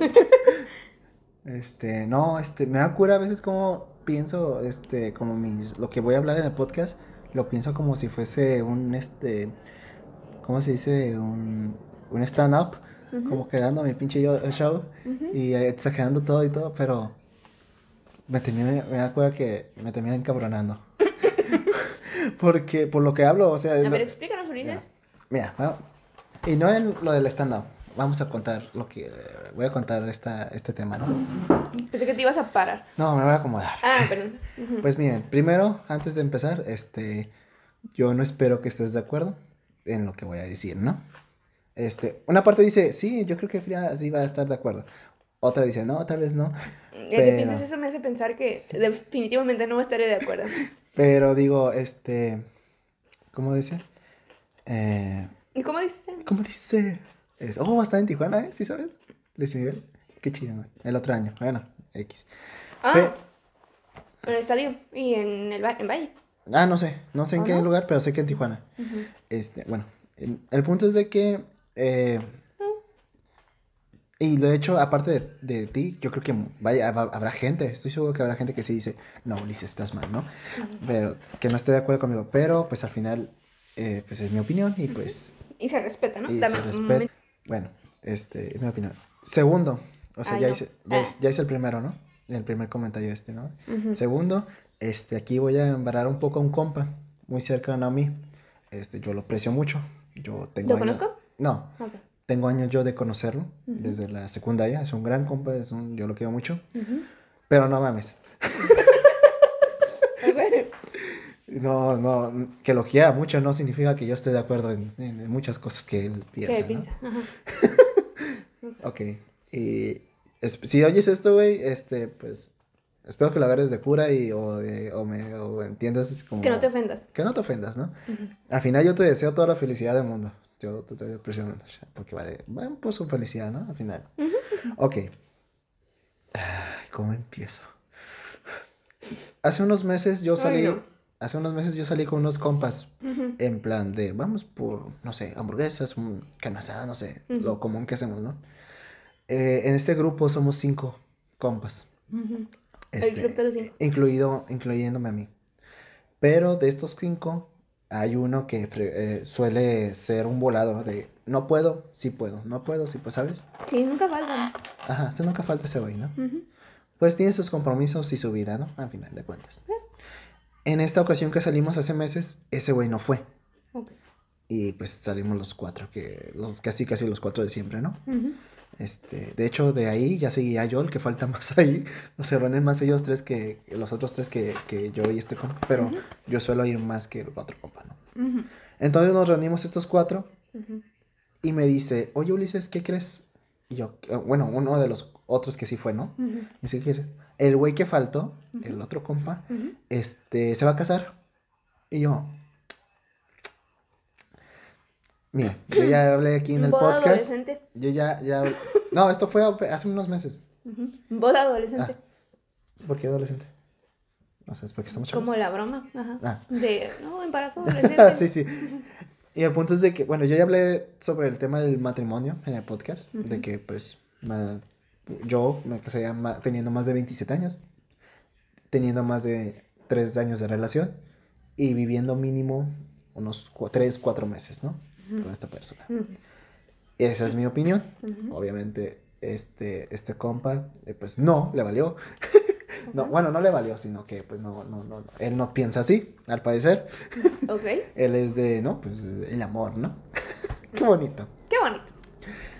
Este, no, este, me da cura a veces como pienso, este, como mis, lo que voy a hablar en el podcast, lo pienso como si fuese un, este, ¿cómo se dice? Un, un stand-up,
Ujú,
como que dando mi pinche yo- show
ujú.
y eh, exagerando todo y todo, pero me termina, me da cura que me termina encabronando. Porque, por lo que hablo, o sea,
A ver,
lo-
explícanos, Ulises.
Mira, va- y no en lo del stand-up. Vamos a contar lo que... eh, voy a contar esta, este tema, ¿no?
Pensé que te ibas a parar.
No, me voy a acomodar.
Ah, perdón. Ujú.
Pues miren, primero, antes de empezar, este, yo no espero que estés de acuerdo en lo que voy a decir, ¿no? Este, una parte dice, sí, yo creo que Frida sí va a estar de acuerdo. Otra dice, no, tal vez no.
Que pienses eso me hace pensar que definitivamente no estaré de acuerdo.
Pero digo, este, ¿cómo dice? Eh,
¿Y cómo dices?
¿Cómo dice? Es- oh, va a estar en Tijuana, ¿eh? ¿Sí sabes? Luis Miguel. Qué chido, güey. El otro año. Bueno, X.
Ah, en el estadio y en el en Valle.
ah, no sé. No sé en
¿O
qué
no?
lugar, pero sé que en Tijuana. Este, bueno, el, el punto es de que. Eh, y de hecho, aparte de, de ti, yo creo que vaya, hab- habrá gente, estoy seguro que habrá gente que sí dice, no, Ulises, estás mal, ¿no? Pero que no esté de acuerdo conmigo. Pero, pues al final, eh, pues es mi opinión y pues.
Y se respeta, ¿no?
Y
Dame
se respeta.
momento.
Bueno, este, es mi opinión. Segundo, o sea,
Ay,
ya,
no.
hice, ya,
Ah.
hice- ya hice el primero, ¿no? El primer comentario este, ¿no? Segundo, este, aquí voy a embarrar un poco a un compa, muy cercano a mí. Este, yo lo aprecio mucho. Yo tengo
¿Lo
años-
conozco?
No, tengo años yo de conocerlo, desde la secundaria. Es un gran compa, es un, yo lo quiero mucho. Pero no mames. No, no, que lo quiera mucho no significa que yo esté de acuerdo en, muchas cosas que él piensa,
¿Qué
¿no?
piensa? Ajá.
Ok. Y es- si oyes esto, güey, este, pues espero que lo agarres de cura y o, de- o me o entiendas como
Que no te ofendas.
que no te ofendas, ¿no? Al final yo te deseo toda la felicidad del mundo. Yo te estoy presionando, porque vale, va por su felicidad, ¿no? Al final. Ok. Ay, ¿cómo empiezo? Hace unos meses yo
Ay,
salí,
no.
hace unos meses yo salí con unos compas
Ujú.
en plan de, vamos por, no sé, hamburguesas, un carne asada, no sé,
Ujú.
lo común que hacemos, ¿no? Eh, en este grupo somos cinco compas.
Ujú. El
Este,
club de los cinco.
incluido, incluyéndome a mí. Pero de estos cinco, hay uno que eh, suele ser un volado de, no puedo, sí puedo, no puedo, sí puedo, ¿sabes?
Sí, nunca valgan.
Ajá, se nunca falta ese güey, ¿no? Pues tiene sus compromisos y su vida, ¿no? Al final de cuentas. En esta ocasión que salimos hace meses, ese güey no fue.
Ok.
Y pues salimos los cuatro, que los casi casi los cuatro de siempre, ¿no? Este, de hecho, de ahí ya seguía yo, el que falta más ahí. No se reúnen más ellos tres que los otros tres que, que yo y este compa. Pero yo suelo ir más que el otro compa, ¿no? Entonces nos reunimos estos cuatro y me dice, oye Ulises, ¿qué crees? Y yo, eh, bueno, uno de los otros que sí fue, ¿no?
Ujú.
Dice. El güey que faltó, el otro compa, este, se va a casar. Y yo, mira, yo ya hablé aquí en el
Boda
podcast.
adolescente.
Yo ya, ya, no, esto fue hace unos meses.
Boda adolescente.
¿Por qué adolescente? O sea, es porque estamos chavos.
Como la broma. Ajá.
Ah.
De, no, embarazo adolescente.
sí, sí. Y el punto es de que, bueno, yo ya hablé sobre el tema del matrimonio en el podcast, de que pues ma- yo me casé ma- teniendo más de 27 años, teniendo más de 3 años de relación y viviendo mínimo unos 3, 4 meses, ¿no? Con esta persona. Esa es mi opinión. Obviamente, este, este compa, eh, pues no, le valió. No, bueno, no le valió, sino que pues no, no, no, él no piensa así, al parecer.
Ok.
Él es de, no, pues el amor, ¿no? Qué bonito.
Qué bonito.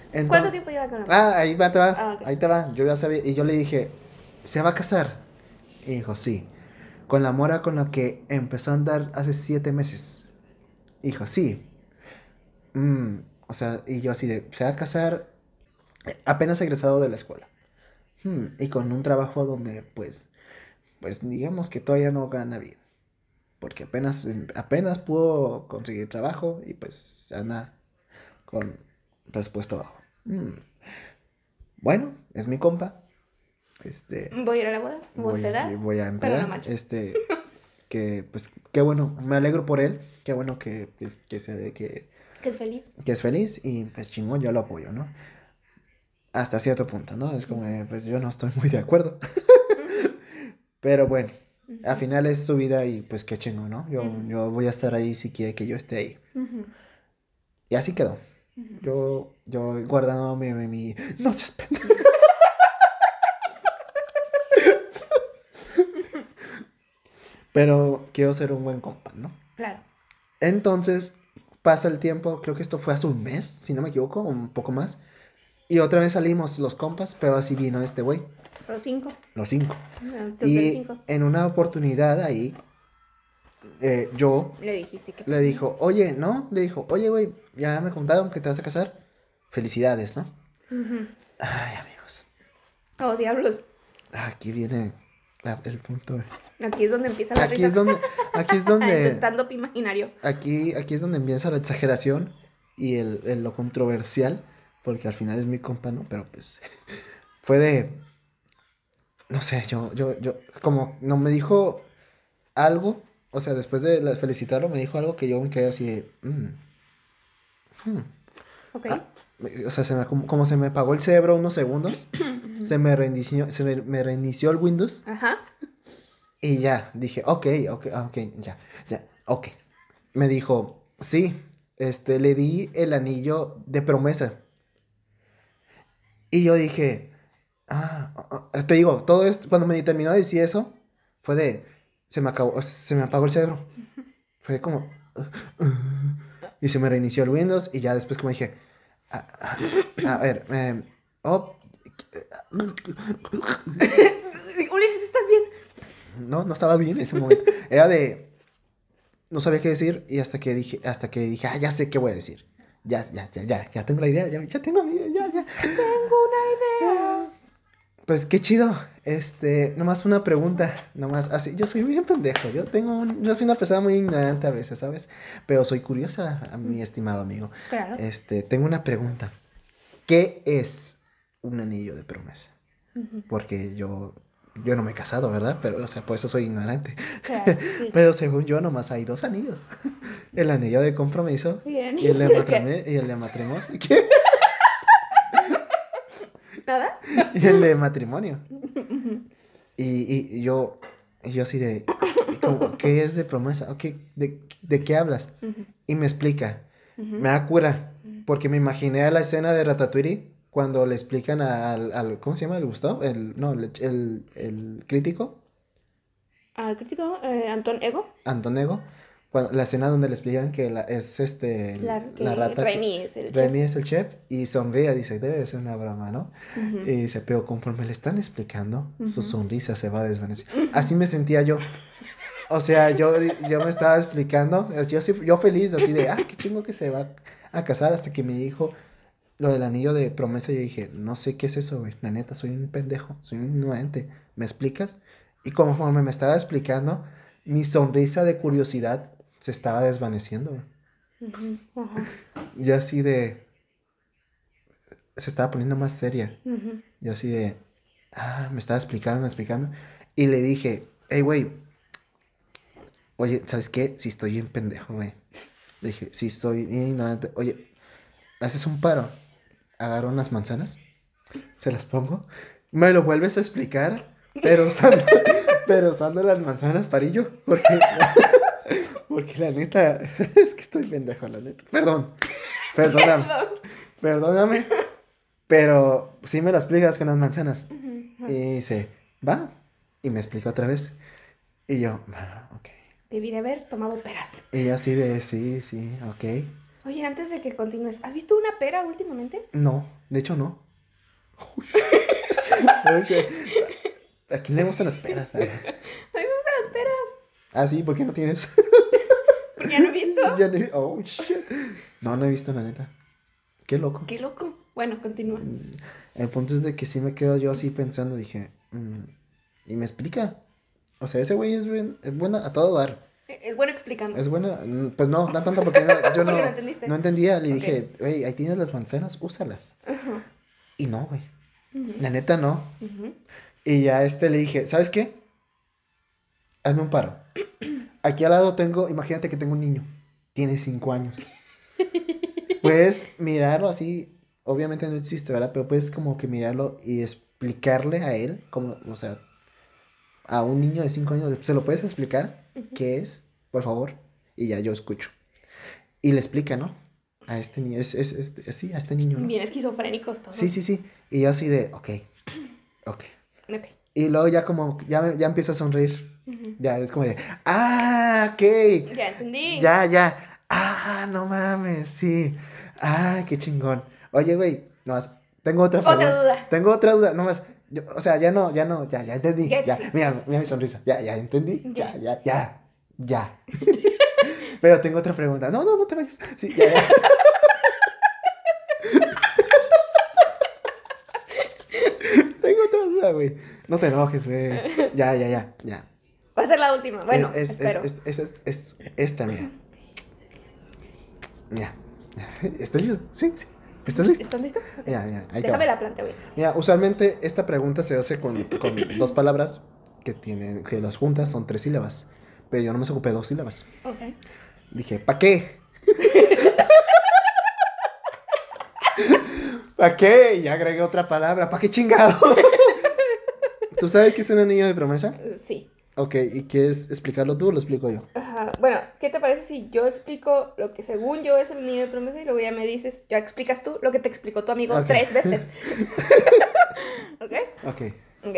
Entonces-
¿Cuánto tiempo lleva con la
Ah, ahí va, te va,
Ah, ok.
ahí te va. Yo ya sabía, y yo le dije, ¿se va a casar? Y dijo, sí. Con la mora con la que empezó a andar hace siete meses. Dijo, sí. Mm, o sea, y yo así de, ¿se va a casar? Apenas egresado de la escuela. Hmm, y con un trabajo donde, pues, pues digamos que todavía no gana bien. Porque apenas, apenas pudo conseguir trabajo y pues anda con respuesta bajo. Mm. Bueno, es mi compa. Este,
Voy a ir a la boda. Voy a
voy, a
no manches.
este, que pues, qué bueno, me alegro por él. Qué bueno que, que, que se ve que,
Que es feliz.
que es feliz y pues chingón, yo lo apoyo, ¿no? Hasta cierto punto, ¿no? Es como, eh, pues yo no estoy muy de acuerdo. Pero bueno,
Ujú.
al final es su vida y pues qué chingón, ¿no? Yo, yo voy a estar ahí si quiere que yo esté ahí. Y así quedó. Yo, yo guardándome mi, mi- No seas pendejo. Pero quiero ser un buen compa, ¿no?
Claro.
Entonces, pasa el tiempo, creo que esto fue hace un mes, si no me equivoco, un poco más. Y otra vez salimos los compas, pero así vino este güey,
Los cinco.
los cinco.
No, tú
Y
cinco.
en una oportunidad ahí, eh, yo
Le dijiste que.
le dijo, oye, ¿no? Le dijo, oye, güey, ya me contaron que te vas a casar. Felicidades, ¿no? Ay, amigos.
Oh, diablos.
Aquí viene la- el punto.
Aquí es donde empieza la
Aquí
risa.
es donde, aquí es donde,
stand-up imaginario.
aquí, aquí es donde empieza la exageración y el, el- lo controversial, porque al final es mi compa, ¿no? Pero pues fue de, no sé, yo, yo, yo, como no me dijo algo, o sea, después de la- felicitarlo me dijo algo que yo me quedé así de, mm, hmm.
Ok.
Ah, o sea, se me, como, como se me apagó el cerebro unos segundos, se me reinició, se me- reinició el Windows.
Ajá.
Y ya, dije, ok, ok, ah, ok, ya, ya, ok. Me dijo, sí, este, le di el anillo de promesa. Y yo dije, ah, ah, ah, te digo, todo esto, cuando me terminó de decir eso, fue de, se me acabó, se me apagó el cerebro. Fue como, y se me reinició el Windows y ya después como dije, a, a- a ver, oh,
Ulises, ¿estás bien?
No, no estaba bien en ese momento. Era de. No sabía qué decir y hasta que dije, hasta que dije, ah, ya sé qué voy a decir. Ya, ya, ya, ya, ya tengo la idea, ya, ya tengo mi idea, ya, ya.
Tengo una idea.
Pues qué chido. Este, nomás una pregunta, nomás así. Yo soy bien pendejo. Yo tengo un, yo soy una persona muy ignorante a veces, ¿sabes? Pero soy curiosa, mi estimado amigo.
Claro.
Este, tengo una pregunta. ¿Qué es un anillo de promesa? Porque yo, yo no me he casado, ¿verdad? Pero, o sea, por eso soy ignorante.
Claro, sí.
Pero según yo, nomás hay dos anillos. El anillo de compromiso
Y el
y el de, matrime- y el de matrimonio. ¿Qué?
¿Nada?
Y el de matrimonio. Y, y yo, yo así de, como, ¿qué es de promesa? Ok, ¿de, ¿de qué hablas? Y me explica. Me da cura. Porque me imaginé a la escena de Ratatouille cuando le explican al, al ¿cómo se llama? ¿El Gustavo? El, no, el, el, el crítico,
Al crítico, eh, Antón Ego.
Antonego. Cuando, la escena donde le explican que la- es este,
La, que
la rata.
Remy es el
Remy
chef.
es el chef y sonríe, dice, debe de ser una broma, ¿no? Y dice, pero conforme le están explicando, su sonrisa se va a desvanecer. Así me sentía yo. O sea, yo, yo me estaba explicando, yo, yo feliz, así de, ah, qué chingo que se va a casar, hasta que me dijo lo del anillo de promesa. Yo dije, no sé qué es eso, güey. La neta, soy un pendejo, soy un ignorante. ¿Me explicas? Y conforme me estaba explicando, mi sonrisa de curiosidad se estaba desvaneciendo, güey. Yo así de... Se estaba poniendo más seria.
Ujú.
Yo así de... Ah, me estaba explicando, explicando. Y le dije, hey, güey. Oye, ¿sabes qué? Si estoy bien pendejo, güey. Le dije, si estoy bien ignorante. Oye, ¿haces un paro? Agarro unas manzanas. Se las pongo. Me lo vuelves a explicar. Pero usando, pero usando las manzanas parillo. Porque... Porque la neta... Es que estoy pendejo, la neta. Perdón. Perdóname.
Perdón.
Perdóname, pero sí me lo explicas con las manzanas. Y dice, va, y me explica otra vez. Y yo, "Ah, ok.
Debí de haber tomado peras.
Y así de, sí, sí, ok.
Oye, antes de que continúes, ¿has visto una pera últimamente?
No, de hecho no. ¿A quién le gustan las peras?
A mí me gustan las peras.
Ah, sí, ¿por qué no tienes?
Porque ya no he visto.
Ya no he- oh, shit. No, no he visto la neta. Qué loco.
Qué loco. Bueno, continúa.
Mm, El punto es de que sí me quedo yo así pensando, dije, mm, y me explica. O sea, ese güey es, buen- es bueno a todo dar.
Es bueno explicando.
Es bueno, mm, pues no, no tanto porque no- yo no,
Porque no entendiste.
no entendía. Le dije, güey, ahí tienes las manzanas, úsalas. Y no, güey. La neta no. Y ya este le dije, ¿sabes qué? Hazme un paro. Aquí al lado tengo, imagínate que tengo un niño. Tiene cinco años. Puedes mirarlo así, obviamente no existe, ¿verdad? Pero puedes como que mirarlo y explicarle a él, como, o sea, a un niño de cinco años, ¿se lo puedes explicar? ¿Qué es? Por favor. Y ya yo escucho. Y le explica, ¿no? A este niño, es, es, es- sí, a este niño, ¿no?
Bien esquizofrénicos todos.
Sí, sí, sí. Y yo así de, ok, ok.
Ok.
Y luego ya como, ya, ya empieza a sonreír. Ya es como de, ah, ok.
Ya entendí.
Ya, ya. Ah, no mames, sí. Ah, qué chingón. Oye, güey, nomás, tengo otra
Otra duda.
Tengo otra duda, nomás. Yo, o sea, ya no, ya no, ya, ya entendí.
Ya,
mira, mira mi sonrisa. Ya, ya entendí. Ya,
Ya.
ya, ya. Pero tengo otra pregunta. No, no, no te vayas. Sí, ya, ya. tengo otra duda, güey. No te enojes, güey. Ya, ya, ya, ya.
Va a ser la última. Bueno,
es, es,
espero.
es, es, es, es- esta, mira. Ya. ¿Estás listo? Sí, sí. ¿Estás listo?
¿Estás listo? Ok.
Ya, ya. Ahí te
Déjame la planteo bien.
Mira, usualmente esta pregunta se hace con, con dos palabras que tienen, que las juntas son tres sílabas. Pero yo no me ocupé dos sílabas.
Ok.
Dije, ¿pa' qué? ¿Pa' qué? Y agregué otra palabra. ¿Pa' qué chingado? ¿Tú sabes qué es un anillo de promesa?
Sí.
Ok, ¿y quieres explicarlo tú o lo explico yo?
Ajá. Bueno, ¿qué te parece si yo explico lo que según yo es el niño de promesa y luego ya me dices, ya explicas tú lo que te explicó tu amigo tres veces? ¿Ok?
Ok.
Ok.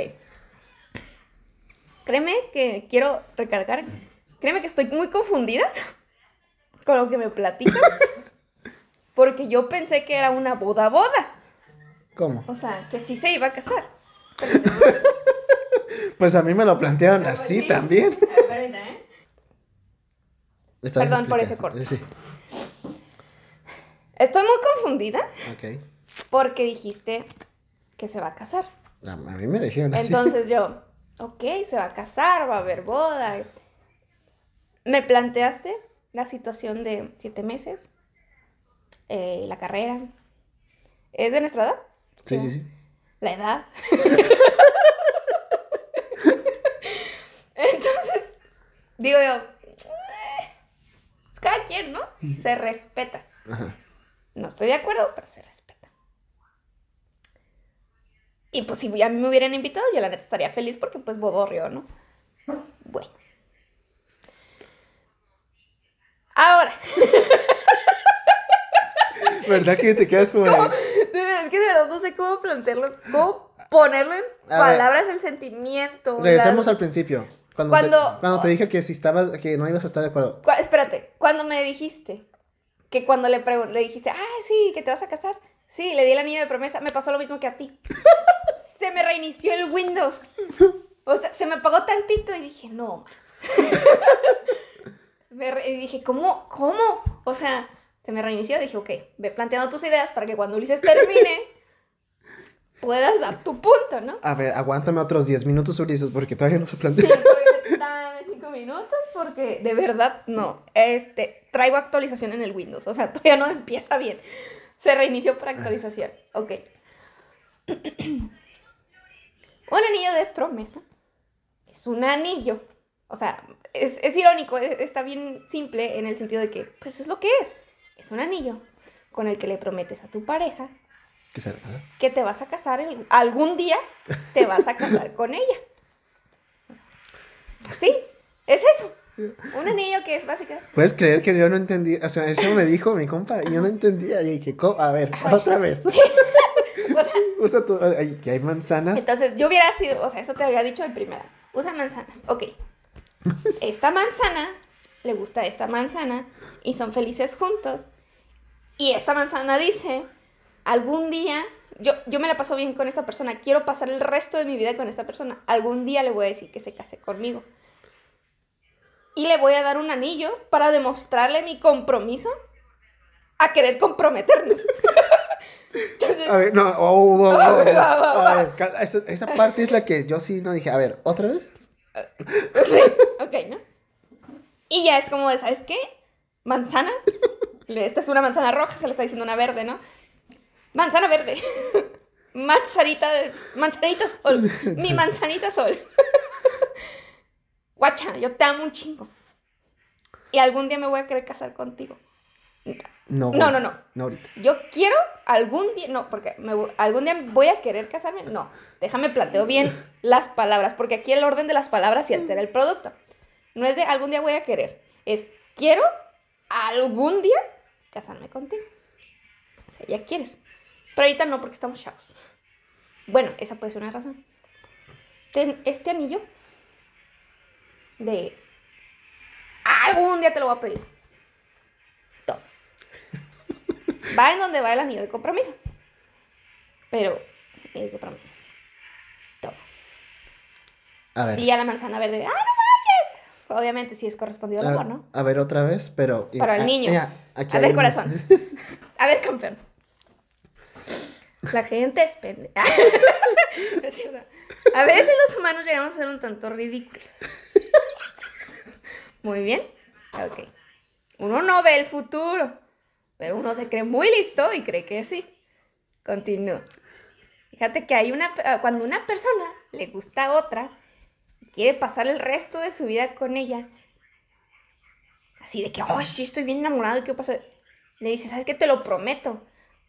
Créeme que quiero recargar. Créeme que estoy muy confundida con lo que me platican. Porque yo pensé que era una boda boda.
¿Cómo?
O sea, que sí se iba a casar.
Pues a mí me lo plantearon así
Sí.
también.
A ver, ahorita, ¿eh? Perdón por ese
explicando. Sí,
Estoy muy confundida
ok.
porque dijiste que se va a casar.
A, a mí me dijeron así.
Entonces yo, ok, se va a casar, va a haber boda. Me planteaste la situación de siete meses, eh, la carrera. ¿Es de nuestra edad?
Sí, sí, sí.
La edad. Entonces, digo yo, eh, es cada quien, ¿no? Se respeta.
Ajá.
No estoy de acuerdo, pero se respeta. Y pues si a mí me hubieran invitado, yo la neta estaría feliz porque pues bodorrio, ¿no? Bueno. Ahora,
¿Verdad que te quedas como...
es que de verdad no sé cómo plantearlo, cómo ponerlo en
A ver.
palabras el sentimiento.
Regresemos
la-
al principio. Cuando,
Cuando-
te, cuando te dije que si estabas, que no ibas a estar de acuerdo.
Cu- espérate, cuando me dijiste que cuando le le dijiste, ah, sí, que te vas a casar, sí, le di el anillo de promesa, me pasó lo mismo que a ti. se me reinició el Windows. O sea, se me apagó tantito y dije, no. Me y dije, ¿cómo? ¿Cómo? O sea, se me reinició, dije, ok, ve planteando tus ideas para que cuando Ulises termine puedas dar tu punto, ¿no?
A ver, aguántame otros 10 minutos, Ulises, porque todavía no se
Sí,
plantea.
porque dame cinco minutos porque de verdad no. Este, traigo actualización en el Windows, o sea, todavía no empieza bien. Se reinició por actualización. Ok. Un anillo de promesa es un anillo. O sea, es, es irónico, es- está bien simple en el sentido de que, pues es lo que es. Es un anillo con el que le prometes a tu pareja
¿Qué será?
Que te vas a casar, el- algún día te vas a casar con ella. Sí, es eso. Un anillo que es básicamente...
¿Puedes creer que yo no entendí? O sea, eso me dijo mi compa y yo no entendía. Y dije, ¿cómo? a ver,
Ay.
otra vez.
O sea,
Usa tu. ay, que hay manzanas.
entonces yo hubiera sido, o sea, eso te había dicho de primera. Usa manzanas, ok. Esta manzana le gusta esta manzana y son felices juntos. Y esta manzana dice, algún día, yo, yo me la paso bien con esta persona, quiero pasar el resto de mi vida con esta persona. Algún día le voy a decir que se case conmigo. Y le voy a dar un anillo para demostrarle mi compromiso a querer comprometernos. Entonces,
A ver, no, oh, oh, oh, oh,
A ver,
esa, esa parte es la que yo sí no dije, a ver, ¿otra vez?
Sí, ok, ¿no? Y ya es como de, ¿sabes qué? Manzana. Esta es una manzana roja, se le está diciendo una verde, ¿no? Manzana verde. Manzanita, de- manzanita sol. Mi manzanita sol. Guacha, yo te amo un chingo. Y algún día me voy a querer casar contigo.
No,
No, no, no.
No ahorita.
Yo quiero algún día, no, porque me algún día voy a querer casarme. No, déjame planteo bien las palabras, porque aquí el orden de las palabras sí altera el producto. No es de algún día voy a querer, es quiero algún día casarme contigo. O sea, ya quieres. Pero ahorita no, porque estamos chavos. Bueno, esa puede ser una razón. Ten este anillo de algún día te lo voy a pedir. Va en donde va el anillo de compromiso. Pero es de promesa. Toma.
A ver.
Y ya la manzana verde, ¡ah, no manches! Obviamente sí es correspondido al
A,
amor, ¿no?
a ver otra vez, pero.
Para el niño.
mira, aquí
A ver,
un-
corazón. A ver, campeón. La gente es pende. No es cierto. A veces los humanos llegamos a ser un tanto ridículos. Muy bien. Ok. Uno no ve el futuro, pero uno se cree muy listo y cree que sí. Continúo. Fíjate que hay una, ah, cuando una persona le gusta a otra y quiere pasar el resto de su vida con ella, así de que, oh, sí, estoy bien enamorado y qué pasa. Le dice, ¿sabes qué? Te lo prometo.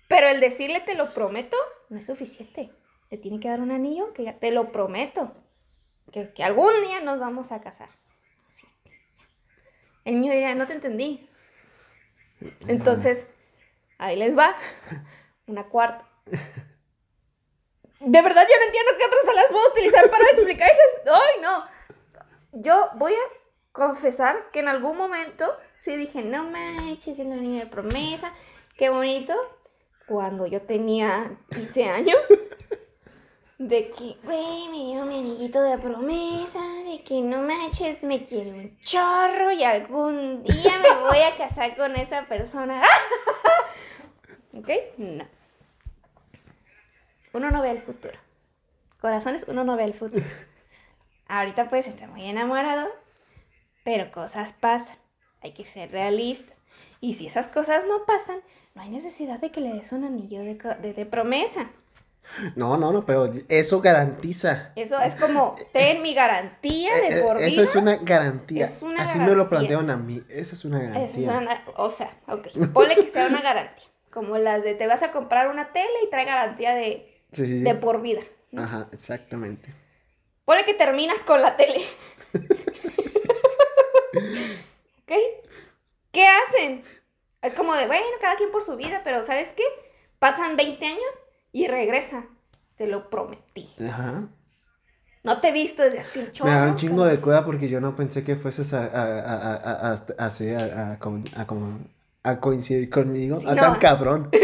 Pero el decirle te lo prometo no es suficiente. Le tiene que dar un anillo que ya te lo prometo. Que, que algún día nos vamos a casar. Sí. El niño diría, no te entendí. Entonces, ahí les va. Una cuarta. De verdad yo no entiendo qué otras palabras puedo utilizar para explicar esas. ¡Ay, no! Yo voy a confesar que en algún momento sí dije, no manches, el anillo de promesa, qué bonito. Cuando yo tenía 15 años, de que, güey, me dio mi anillito de promesa, de que no manches, me quiere un chorro y algún día me voy a casar con esa persona. ¿Ok? No. Uno no ve el futuro. Corazones, uno no ve el futuro. Ahorita puedes estar muy enamorado, pero cosas pasan. Hay que ser realistas. Y si esas cosas no pasan, no hay necesidad de que le des un anillo de, de- de promesa.
No, no, no, pero eso garantiza.
Eso es como, ten mi garantía de
Eh,
por
eh,
vida.
Eso es una garantía.
Es una
Así me lo plantearon a mí. Eso es una
Eso
garantía.
es una- o sea, ok. Ponle que sea una garantía. Como las de te vas a comprar una tele y trae garantía de,
Sí, sí, sí.
de por vida. ¿no?
Ajá, exactamente.
Ponle que terminas con la tele. ¿Ok? ¿Qué hacen? Es como de, bueno, cada quien por su vida, pero ¿sabes qué? Pasan 20 años y regresa. Te lo prometí.
Ajá.
No te he visto desde hace un chorro.
Me da un chingo de cueva porque yo no pensé que fueses a, a, a, a, a, a- así a, a, con- a como- a coincidir conmigo.
Sí,
a
no.
tan cabrón.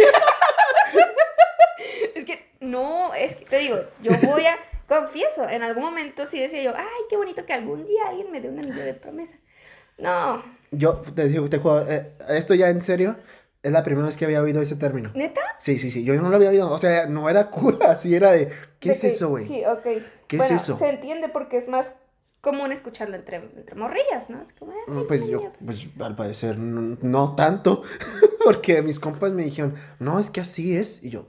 Es que, no, es que te digo, yo voy a, confieso, en algún momento sí decía yo, ay, qué bonito que algún día alguien me dé un anillo de promesa. No,
Yo te digo, te juego, eh, esto ya en serio, es la primera vez que había oído ese término.
¿neta?
Sí, sí, sí, yo no lo había oído. O sea, no era cura, así era de, ¿qué
De
es
que-
eso, güey?
Sí, ok.
¿Qué es
Bueno,
eso?
Se entiende porque es más común escucharlo entre, entre morrillas, ¿no? Es como,
No, Pues yo, pues al parecer no, no tanto, porque mis compas me dijeron, no, es que así es, y yo,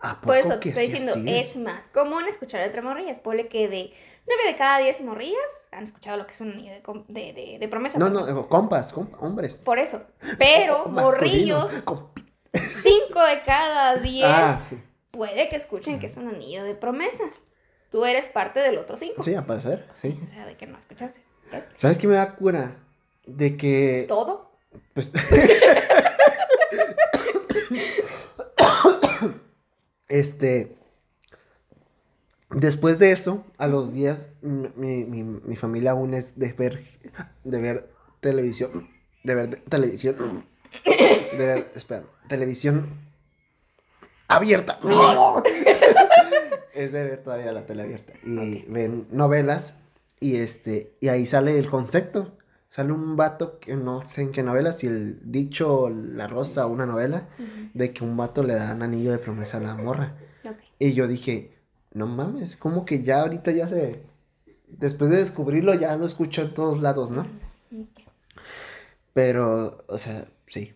¿a poco
Por eso te estoy diciendo,
así
es más común escucharlo entre morrillas. Ponle que de 9 de cada 10 morrillas han escuchado lo que es un anillo de, de, de, de promesa.
No, no, digo, compas, compa- hombres.
Por eso. Pero morrillos, 5 de cada 10
Ah, sí.
puede que escuchen que es un anillo de promesa. Tú eres parte del otro 5.
Sí, a parecer, sí.
O sea, de que no escuchaste. ¿Qué?
¿Sabes qué me da cura? De que,
Todo.
pues, este, después de eso, a los días, mi, mi, mi- mi familia aún es de ver, de ver televisión, de ver televisión, de ver, espera, televisión abierta. es de ver todavía la tele abierta. Y ven novelas y este, y ahí sale el concepto. Sale un vato que no sé en qué novela, si el dicho La Rosa o una novela, de que un vato le da un anillo de promesa a la morra. Y yo dije, no mames, como que ya ahorita ya se... Después de descubrirlo ya lo escucho en todos lados, ¿no? Pero, o sea, sí.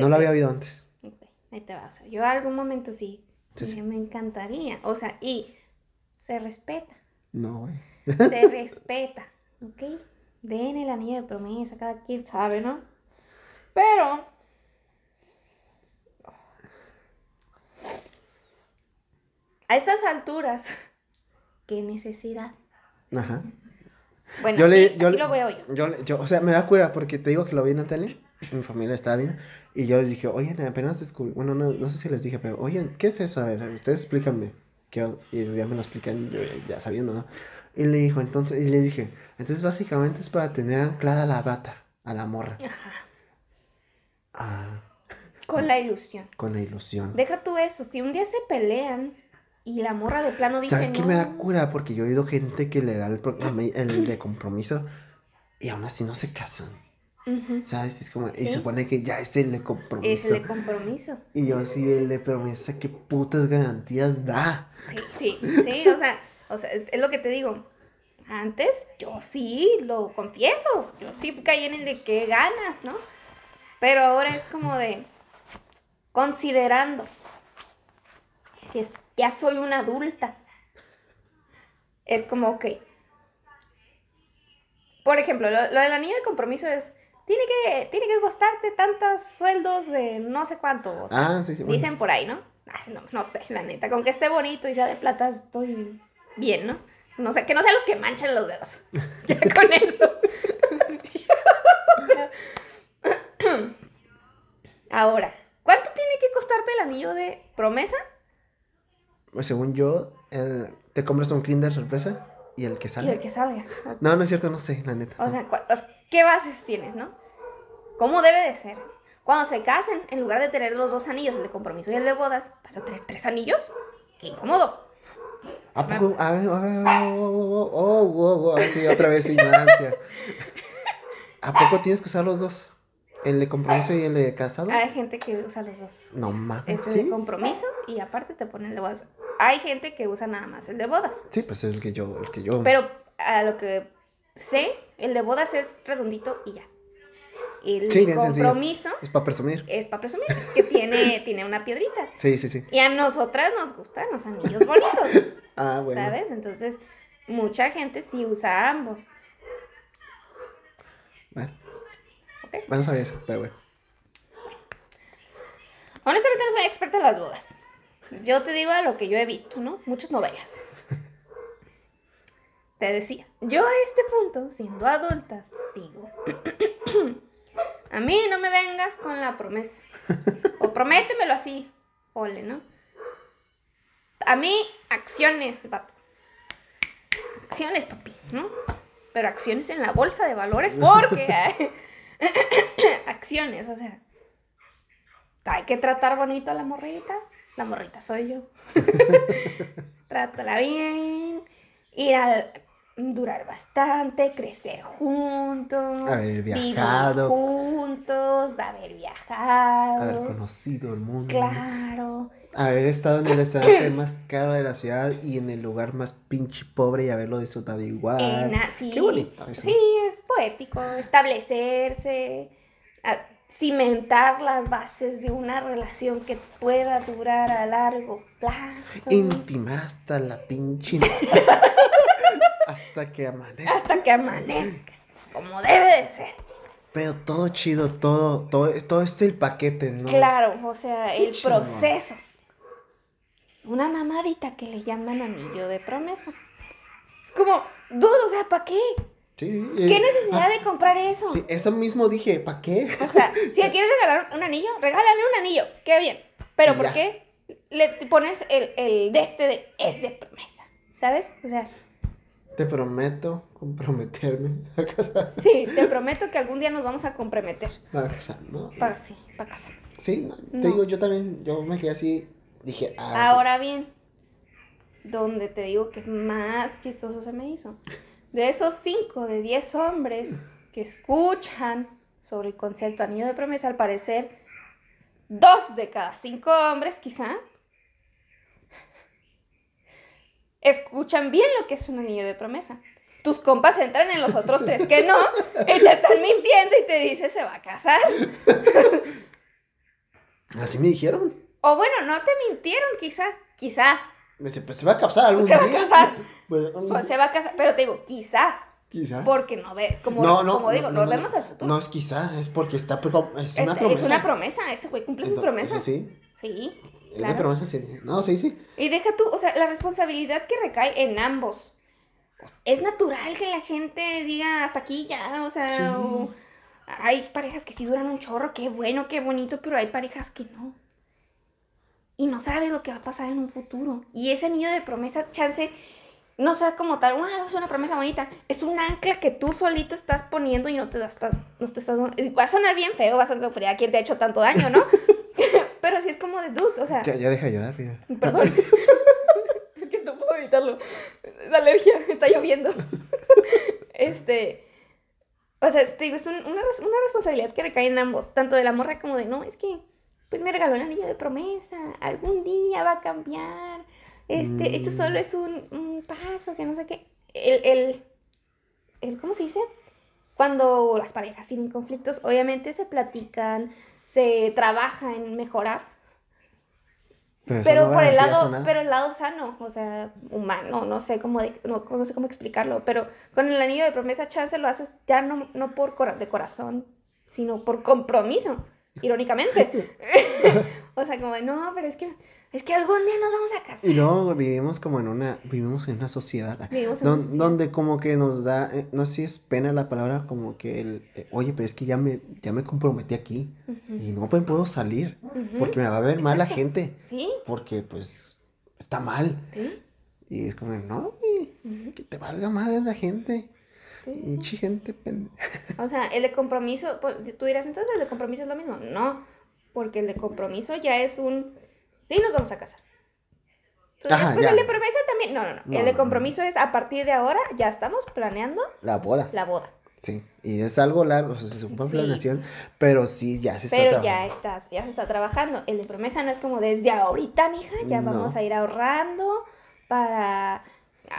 No lo había oído antes.
Ok, Ahí te va. O sea, yo en algún momento sí.
Sí.
Me encantaría. O sea, y se respeta.
No, güey.
Se respeta. ¿Ok? Den el anillo de promesa, cada quien sabe, ¿no? Pero. A estas alturas, ¿qué necesidad?
Ajá.
Bueno,
Yo le-
así-
yo
así
le-
lo veo yo.
Yo, le- yo, o sea, me da cura porque te digo que lo vi en la tele, mi familia estaba viendo, y yo le dije, oye, apenas descubrí, bueno, no, no sé si les dije, pero, oye, ¿qué es eso? A ver, ustedes explícanme. ¿Qué o-?" y ya me lo explican, yo ya sabiendo, ¿no? Y le dijo, entonces, y le dije, entonces básicamente es para tener anclada la bata a la morra.
Ajá.
Ah.
Con la ilusión.
con la ilusión.
Deja tú eso, si un día se pelean y la morra de plano dice
¿Sabes qué
no,
me da cura? Porque yo he oído gente que le da el, el de compromiso y aún así no se casan. ¿Sabes? Es como, y
Sí.
se supone que ya es el de compromiso.
Es el de compromiso.
Y yo así, el de promesa, ¿qué putas garantías da?
Sí, sí, sí, o sea, o sea, es lo que te digo. Antes yo sí lo confieso, yo sí caí en el de que ganas, ¿no? Pero ahora es como de considerando que ya soy una adulta. Es como, ok. Por ejemplo, lo, lo del anillo de compromiso es, tiene que, tiene que costarte tantos sueldos de no sé cuánto. o sea,
Ah, sí, sí. bueno.
Dicen por ahí, ¿no? Ay, no, no sé, la neta. Con que esté bonito y sea de plata, estoy bien, ¿no? No sé, que no sean los que manchan los dedos. Ya con eso. Ahora, ¿cuánto tiene que costarte el anillo de promesa?
Pues según yo, el- te compras un Kinder sorpresa y el que
Y
sale.
el que salga.
No, no es cierto, no sé, la neta.
O sea, cu- ¿qué bases tienes, no? ¿Cómo debe de ser? Cuando se casen, en lugar de tener los dos anillos, el de compromiso y el de bodas, ¿vas a tener tres anillos? ¡Qué incómodo!
¿A poco? A ver, oh, oh, oh, oh, oh, sí, otra vez ignorancia. ¿A poco tienes que usar los dos? ¿El de compromiso y el de casado?
Hay gente que usa los dos.
No mames,
Este de
¿sí?
compromiso y aparte te ponen el de bodas. Hay gente que usa nada más el de bodas.
Sí, pues es el que yo, el que yo.
Pero a lo que sé, el de bodas es redondito y ya. El
Sí, bien sencillo.
compromiso
Es para presumir.
es para presumir, es que tiene, tiene una piedrita.
Sí, sí, sí.
Y a nosotras nos gustan los anillos bonitos,
Ah, bueno.
¿sabes? Entonces, mucha gente sí usa ambos.
Bueno,
¿ok?
bueno, sabía eso, pero bueno.
Honestamente no soy experta en las bodas. Yo te digo a lo que yo he visto, ¿no? Muchas novelas. Te decía, yo a este punto, siendo adulta, digo, a mí no me vengas con la promesa. O prométemelo así, ole, ¿no? A mí, acciones, vato. Acciones, papi, ¿no? Pero acciones en la bolsa de valores, porque... acciones, o sea... Hay que tratar bonito a la morrita. La morrita soy yo. Trátala bien. Ir a durar bastante, crecer juntos.
Haber
vivir
viajado.
juntos, haber viajado.
Haber conocido el mundo.
Claro.
Haber estado en el restaurante más caro de la ciudad y en el lugar más pinche pobre y haberlo disfrutado igual.
En sí,
Qué bonito eso.
Sí, es poético. Establecerse, a- cimentar las bases de una relación que pueda durar a largo plazo.
Intimar hasta la pinche. hasta que amanezca.
hasta que amanezca, como debe de ser.
Pero todo chido, todo, todo, todo es el paquete, ¿no?
Claro, o sea, el proceso. Una mamadita que le llaman anillo de promesa. Es como, dudo, o sea, ¿para qué?
Sí, sí.
¿Qué
eh,
necesidad
ah,
de comprar eso?
Sí, eso mismo dije, ¿para qué?
O sea, si le quieres regalar un anillo, regálale un anillo, qué bien. Pero ¿por
ya.
qué le pones el, el de este de es de promesa? ¿Sabes? O sea,
Te prometo comprometerme
sí, te prometo que algún día nos vamos a comprometer.
A casar, ¿no?
Para, sí, para casar.
Sí, te
No.
digo, yo también, yo me quedé así, dije, ah,
Ahora bien, donde te digo que más chistoso se me hizo. De esos 5 de 10 hombres que escuchan sobre el concepto anillo de promesa, al parecer, dos de cada cinco hombres, quizá, escuchan bien lo que es un anillo de promesa. Tus compas entran en los otros tres que no, y te están mintiendo y te dice se va a casar.
así me dijeron.
O bueno, no te mintieron, quizá, quizá,
Me dice, pues se va a casar algún
Se va a
día.
casar.
Pues,
pues, se va a casar, pero te digo, quizá,
quizá.
Porque no ve, como,
no, no,
como digo,
no,
vemos al futuro.
No es quizá, es porque está, pro- es una
Este,
promesa.
Es una promesa, ese güey cumple sus
Ento-
promesas.
Sí,
Sí,
es de
claro.
promesa, sí. No, sí, sí.
Y deja tú, o sea, la responsabilidad que recae en ambos. Es natural que la gente diga hasta aquí ya, o sea,
Sí.
o- hay parejas que sí duran un chorro, qué bueno, qué bonito, pero hay parejas que no. Y no sabes lo que va a pasar en un futuro. Y ese anillo de promesa, chance, no sea como tal, "Ah, es una promesa bonita. Es un ancla que tú solito estás poniendo y no te estás, no te estás, va a sonar bien feo, va a sonar fría, ¿quién te ha hecho tanto daño, no? así es como de dude, o sea,
Ya, ya deja de llorar,
perdón. es que no puedo evitarlo. Es alergia, está lloviendo. este, o sea, te digo, es un- una, una responsabilidad que recae en ambos, tanto de la morra como de, no, es que, pues me regaló el anillo de promesa, algún día va a cambiar, este, esto
Mm.
solo es un, un paso, que no sé qué. El, el, el, ¿cómo se dice? Cuando las parejas tienen conflictos, obviamente se platican, se trabaja en mejorar, pero
no
por el lado,
nada.
pero el lado sano, o sea, humano, no sé cómo, de- no, no sé cómo explicarlo, pero con el anillo de promesa chance lo haces ya no, no por cora- de corazón, sino por compromiso, irónicamente. o sea, como de, no, pero es que, es que algún día nos vamos a casar.
Y luego vivimos como en una, vivimos en una sociedad
Vivimos en
don-
una sociedad.
donde como que nos da, eh, no sé si es pena la palabra, como que el, eh, oye, pero es que ya me, ya me comprometí aquí y no pues, puedo salir porque me va a ver mal la gente,
Sí,
porque pues está mal.
sí.
Y es como, no, que te valga madre la gente, pinche gente pende-
O sea, el de compromiso, pues, tú dirás, entonces el de compromiso es lo mismo. No, porque el de compromiso ya es un, sí, nos vamos a casar. Dirás,
Ajá,
pues
ya.
el de promesa también, no, no, no.
No,
el de
no,
compromiso es a partir de ahora ya estamos planeando
La boda.
la boda.
Sí, y es algo largo, o sea, se supone
Sí.
planeación, pero sí, ya se está
Pero ya
trabajando.
estás, ya se está trabajando. El de promesa no es como desde ahorita, mija, ya
No.
vamos a ir ahorrando para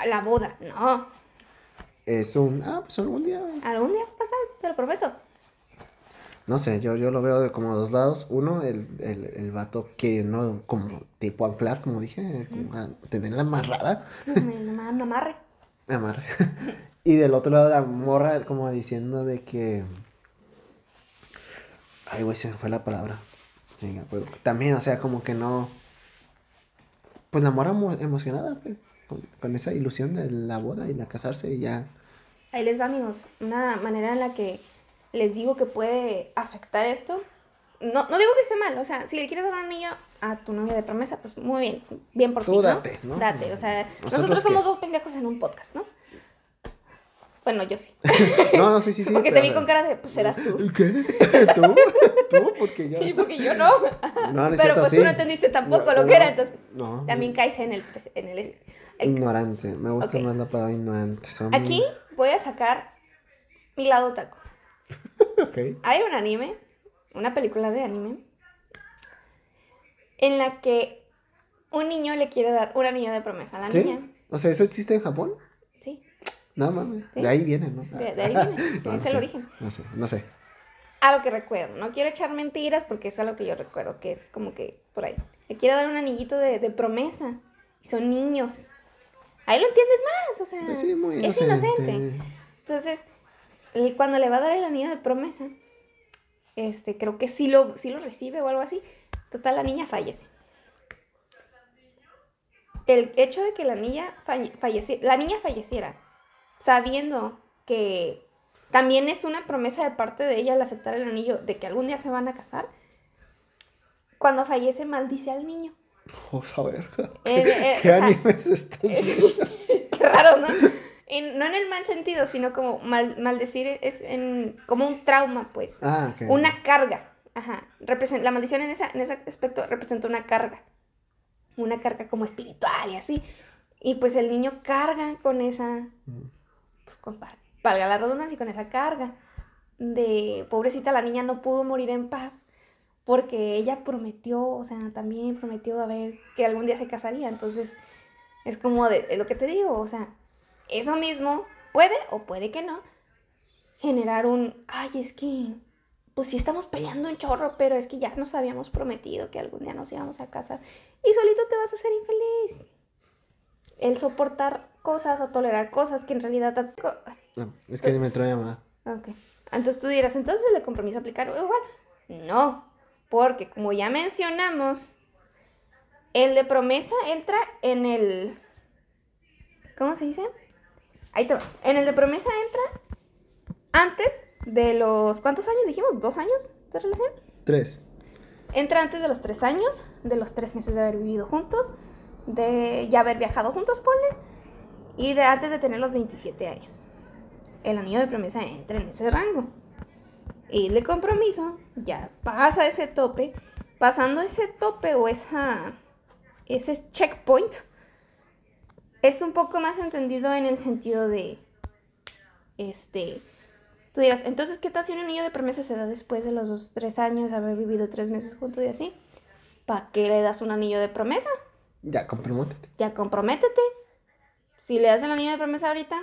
la boda. No,
Es un, ah, pues algún día,
algún día va a pasar, te lo prometo.
no sé, yo, yo lo veo de como dos lados. Uno, el, el, el vato que no, como tipo anclar, como dije, como, tenerla amarrada,
No me no me- no amarre.
me amarre. y del otro lado, la morra como diciendo de que, ay, güey, se me fue la palabra. Chinga, pero también, o sea, como que no, pues la morra emo- emocionada, pues, con, esa ilusión de la boda y la casarse y ya.
Ahí les va, amigos. Una manera en la que les digo que puede afectar esto. No, no digo que esté mal, o sea, si le quieres dar un anillo a tu novia de promesa, pues muy bien, bien por
Tú
ti, ¿no?
date, ¿no?
Date, o sea,
¿Nosotros
nosotros
qué?
somos dos pendejos en un podcast, ¿no? Bueno, yo sí.
No, sí, sí, sí.
Porque te vi con cara de, pues serás tú.
¿Qué? ¿Tú? ¿Tú? Porque yo.
Sí, porque yo no.
No, no
Pero
cierto,
pues
sí.
tú no entendiste tampoco
No,
lo que era, entonces
No.
también caes en el... En el, el-
Ignorante. Me gusta
Ok.
más la palabra ignorante. Son...
Aquí voy a sacar mi lado taco. Hay un anime, una película de anime, en la que un niño le quiere dar un anillo de promesa a la
¿Sí?
niña.
O sea, ¿eso existe en Japón?
Sí,
No mames.
Sí.
De ahí viene, ¿no?
de, de ahí viene,
No,
es
no
el
sé.
origen.
No sé, no sé.
A lo que recuerdo, no quiero echar mentiras porque es algo que yo recuerdo, que es como que por ahí. Le quiere dar un anillito de, de promesa y son niños. Ahí lo entiendes más, o sea,
Pues sí,
es
inocente.
Entonces, cuando le va a dar el anillo de promesa, este, creo que sí lo, sí lo recibe o algo así. Total, la niña fallece. El hecho de que la niña falle- falleci- la niña falleciera, sabiendo que también es una promesa de parte de ella al aceptar el anillo de que algún día se van a casar, cuando fallece maldice al niño.
Vamos a ver.
Eh, eh,
¿Qué
o sea,
animes están
Qué raro, ¿no? En- no en el mal sentido, sino como mal, maldecir es en, como un trauma, pues.
Ah.
Una carga. Ajá. Represent- la maldición en, esa, en ese aspecto representa una carga. Una carga como espiritual y así. Y pues el niño carga con esa,
Mm.
pues con, val- valga la redundancia, con esa carga de pobrecita la niña no pudo morir en paz porque ella prometió, o sea, también prometió a ver que algún día se casaría, entonces es como de, es lo que te digo, o sea, eso mismo puede o puede que no generar un, ay, es que pues sí estamos peleando un chorro, pero es que ya nos habíamos prometido que algún día nos íbamos a casar y solito te vas a hacer infeliz. El soportar cosas o tolerar cosas que en realidad...
No, es que me trae llamada.
Ok. Entonces tú dirás, entonces el de compromiso aplicar igual. No, porque como ya mencionamos, el de promesa entra en el... ¿Cómo se dice? Ahí te va. En el de promesa entra antes de los... ¿Cuántos años dijimos? ¿Dos años de relación?
Tres.
Entra antes de los tres años, de los tres meses de haber vivido juntos, de ya haber viajado juntos, ponle, y de antes de tener los 27 años. El anillo de promesa entra en ese rango. El de compromiso ya pasa ese tope pasando ese tope o esa, ese checkpoint, es un poco más entendido en el sentido de, este, tú dirás, entonces, ¿qué tal si un anillo de promesa se da después de los dos, tres años, haber vivido tres meses juntos y así? ¿Para qué le das un anillo de promesa?
Ya, comprométete.
Ya comprométete. Si le das el anillo de promesa ahorita,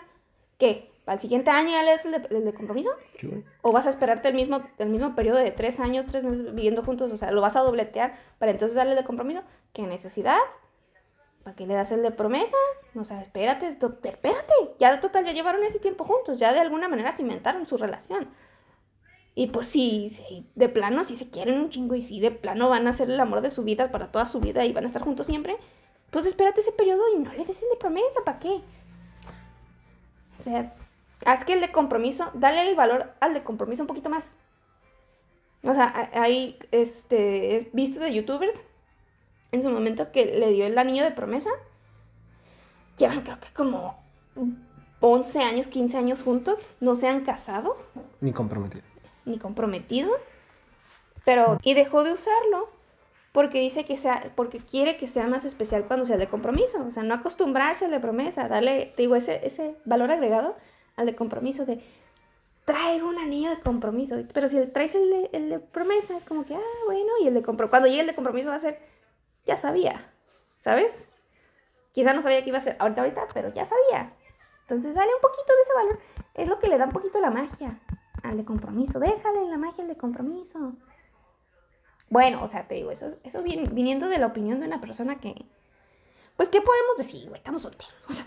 ¿qué? ¿Al siguiente año ya le das el de, el de compromiso?
Sí.
¿O vas a esperarte el mismo, el mismo periodo de tres años, tres meses viviendo juntos? O sea, ¿lo vas a dobletear para entonces darle el de compromiso? ¿Qué necesidad? ¿Para qué le das el de promesa? O sea, espérate, espérate. Ya total, ya llevaron ese tiempo juntos. Ya de alguna manera cimentaron su relación. Y pues sí, sí, de plano, si se quieren un chingo y si de plano van a ser el amor de su vida para toda su vida y van a estar juntos siempre, pues espérate ese periodo y no le des el de promesa, ¿para qué? O sea, haz que el de compromiso, dale el valor al de compromiso un poquito más. O sea, hay, este, visto de youtubers en su momento que le dio el anillo de promesa. Llevan creo que como 11 años, 15 años juntos, no se han casado
Ni comprometido.
ni comprometido, pero y dejó de usarlo porque dice que sea, porque quiere que sea más especial cuando sea el de compromiso, o sea, no acostumbrarse al de promesa, darle, te digo, ese, ese valor agregado al de compromiso de traigo un anillo de compromiso, pero si traes el de, el de promesa es como que, ah, bueno, y el de compromiso, cuando llegue el de compromiso va a ser, ya sabía, ¿sabes? Quizá no sabía que iba a ser ahorita, ahorita, pero ya sabía. Entonces, dale un poquito de ese valor. Es lo que le da un poquito la magia al de compromiso. Déjale la magia al de compromiso. Bueno, o sea, te digo, eso, eso vin- viniendo de la opinión de una persona que. Pues, ¿qué podemos decir, güey? Estamos solteros. O sea,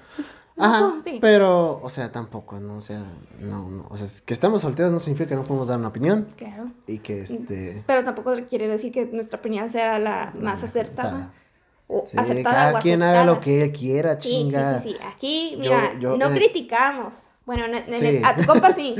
Ajá,
sí.
pero, o sea, tampoco, ¿no? O sea, no, no. O sea, que estamos solteros no significa que no podemos dar una opinión
Claro.
y que, este...
Pero tampoco quiere decir que nuestra opinión sea la más acertada. O
Sí,
acertada
cada
o
quien haga lo que él quiera,
Sí, sí,
chinga.
sí, sí. Aquí,
Yo-
mira,
yo,
no
eh,
criticamos. Bueno, en- en
Sí.
el- a tu compa sí,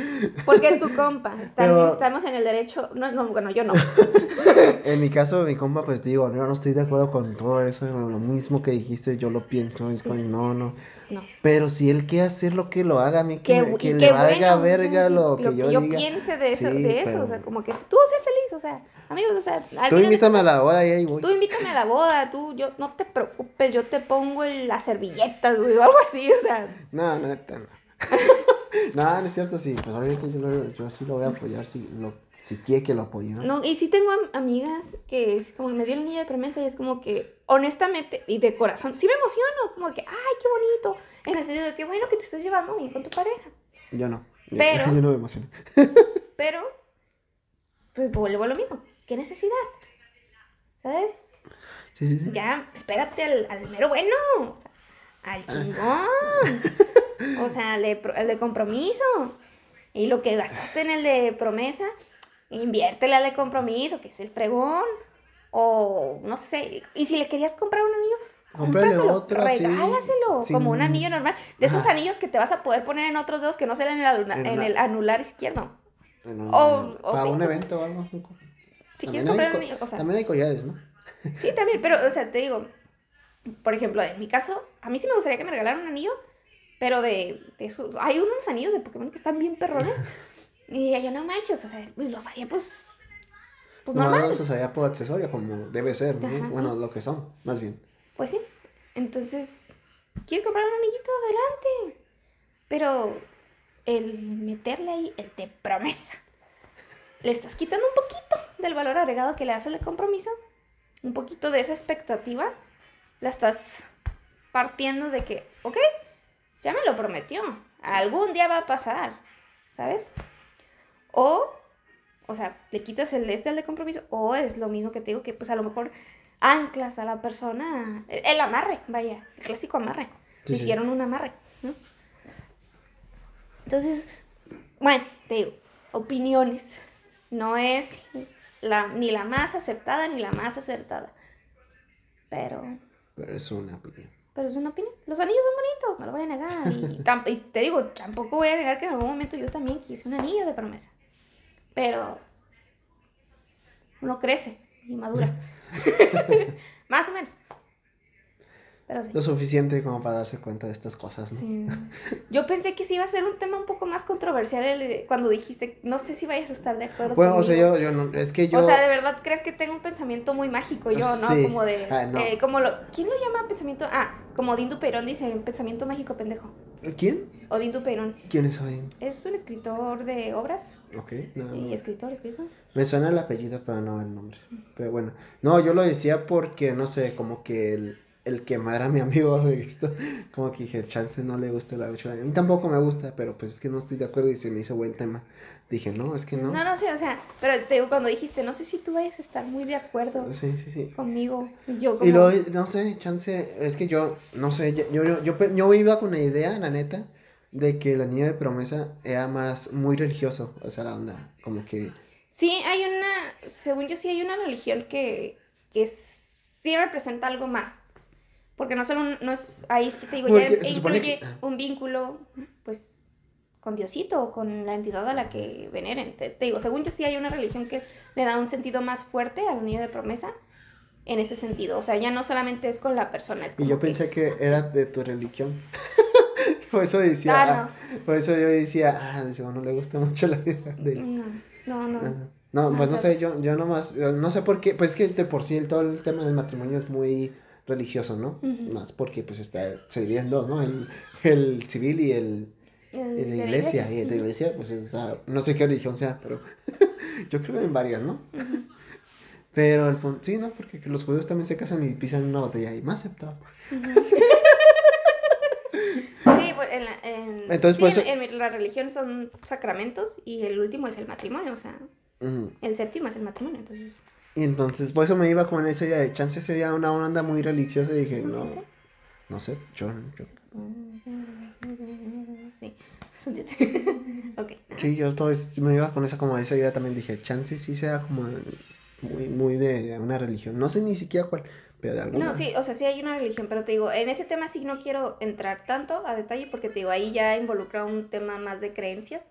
porque es tu compa. Está-
Pero-
Estamos en el derecho. No, no, bueno, yo no.
En mi caso, mi compa, pues digo, yo no estoy de acuerdo con todo eso, lo mismo que dijiste, yo lo pienso, es no, no.
No.
Pero si él quiere hacer lo que lo haga, a mí que, que le valga
bueno,
verga
o sea,
lo que yo, diga.
piense de eso,
Sí,
de eso,
pero-
o sea, como que tú sé feliz, o sea, amigos, o sea, al
Tú
de
invítame a la boda y ahí voy.
Tú invítame a la boda, tú, yo, no te preocupes, yo te pongo las servilletas, güey, o algo así, o sea,
No, no, no. no, no es cierto, sí. Pues ahorita yo, lo- yo sí lo voy a apoyar si, lo, si quiere que lo apoye, ¿no?
no, y sí tengo am- amigas que es como me dio el anillo de promesa y es como que, honestamente, y de corazón, sí me emociono, como que, ay, qué bonito, en el sentido de que, bueno, que te estás llevando bien con tu pareja,
Yo no. Yo-
Pero-
Yo no me emociono.
pero, pues vuelvo a lo mismo, ¿qué necesidad? ¿Sabes?
Sí, sí, sí.
ya, espérate al, al mero bueno, o sea, al chingón, o sea, al de, al de compromiso. Y lo que gastaste en el de promesa, inviértele al de compromiso, que es el fregón. O no sé, y si le querías comprar un anillo,
Cómprale otro
regálaselo, como un anillo normal. De esos
Ajá.
anillos que te vas a poder poner en otros dedos que no serán en el, aluna-
En
en
una-
el anular izquierdo. O- o
para un evento o algo.
Si
También
quieres
hay
comprar un anillo, o sea,
También hay collares, ¿no?
Sí, también, pero, o sea, te digo, por ejemplo, en mi caso, a mí sí me gustaría que me regalaran un anillo, pero de, de eso, hay unos anillos de Pokémon que están bien perrones, y diría yo, no manches, o sea, los haría pues, pues normal,
No, eso sería por accesorio, como debe ser, ¿no?
Ajá,
bueno,
sí.
lo que son, más bien.
pues sí, entonces, ¿quieres comprar un anillito? Adelante, pero el meterle ahí el de promesa, le estás quitando un poquito del valor agregado que le das al compromiso, un poquito de esa expectativa, la estás partiendo de que, ok, ya me lo prometió, algún día va a pasar, ¿sabes? O, o sea, le quitas el este al de compromiso, o es lo mismo que te digo, que pues a lo mejor anclas a la persona, el amarre, vaya, el clásico amarre,
sí.
hicieron un amarre, ¿no? Entonces, bueno, te digo, opiniones, no es la, ni la más aceptada ni la más acertada, pero...
Pero es una opinión.
Pero es una opinión. Los anillos son bonitos, no lo voy a negar. Y, y te digo, tampoco voy a negar que en algún momento yo también quise un anillo de promesa. Pero uno crece y madura. Más o menos. Pero sí.
Lo suficiente como para darse cuenta de estas cosas, ¿no?
Sí. Yo pensé que sí iba a ser un tema un poco más controversial el- cuando dijiste, no sé si vayas a estar de acuerdo
Bueno, o sea,
conmigo".
yo, yo no, es que yo...
O sea, de verdad crees que tengo un pensamiento muy mágico yo, ¿no?
Sí.
Como de,
Ah, no.
eh, como lo, ¿quién lo llama pensamiento? Ah, como Dindu Perón dice, pensamiento mágico pendejo.
¿Quién?
O Dindu Perón.
¿Quién es hoy?
Es un escritor de obras.
Ok, no,
Y escritor, escritor.
Me suena el apellido, pero no el nombre. Pero bueno, no, yo lo decía porque, no sé, como que el, el quemar a mi amigo de esto, como que dije, chance no le gusta la lucha. A mí tampoco me gusta, pero pues es que no estoy de acuerdo y se me hizo buen tema. Dije, no, es que no.
No, no sé, o sea, pero te digo, cuando dijiste, no sé si tú vayas a estar muy de acuerdo
Sí, sí, sí.
conmigo. Y yo como...
Y luego, no sé, chance, es que yo, no sé, yo, yo, yo, yo iba con la idea, la neta, de que la niña de promesa era más muy religioso, o sea, la onda, como que...
Sí, hay una, según yo sí hay una religión que, que sí representa algo más. Porque no solo no es, ahí te digo, ya
Porque supone
incluye
que-
un vínculo, pues, con Diosito o con la entidad a la que veneren. Te, te digo, según yo sí hay una religión que le da un sentido más fuerte al niño de promesa en ese sentido. O sea, ya no solamente es con la persona, es
Y yo
que-
pensé que era de tu religión. por eso decía,
Ah,
ah, por eso yo decía, ah, de seguro no le gusta mucho la idea de...
No, no, no.
No,
No,
pues no
o sea-
sé, yo, yo nomás, yo no sé por qué, pues es que de por sí el, todo el tema del matrimonio es muy religioso, ¿no? Más porque pues está, se divide en dos, ¿no? El, el civil y el,
El de la
iglesia. Y de
Ujú.
iglesia, pues está, no sé qué religión sea, pero yo creo en varias, ¿no?
Ujú.
Pero el punto, sí, ¿no? Porque que los judíos también se casan y pisan una botella y más aceptado.
Sí, pues, en, la, en-
Entonces,
sí,
por eso-
en- en la religión son sacramentos y el último es el matrimonio, o sea, el séptimo es el matrimonio, entonces...
Y entonces, por eso me iba con esa idea de chance sería una onda muy religiosa y dije,
¿Son
no,
siete?
no sé, yo, yo-
Sí, son siete. ok.
Sí, yo todo es- me iba con esa como esa idea también dije, chance sí sea como muy, muy de una religión. No sé ni siquiera cuál, pero de alguna.
No, sí, o sea, sí hay una religión, pero te digo, en ese tema sí no quiero entrar tanto a detalle porque te digo, ahí ya involucra un tema más de creencias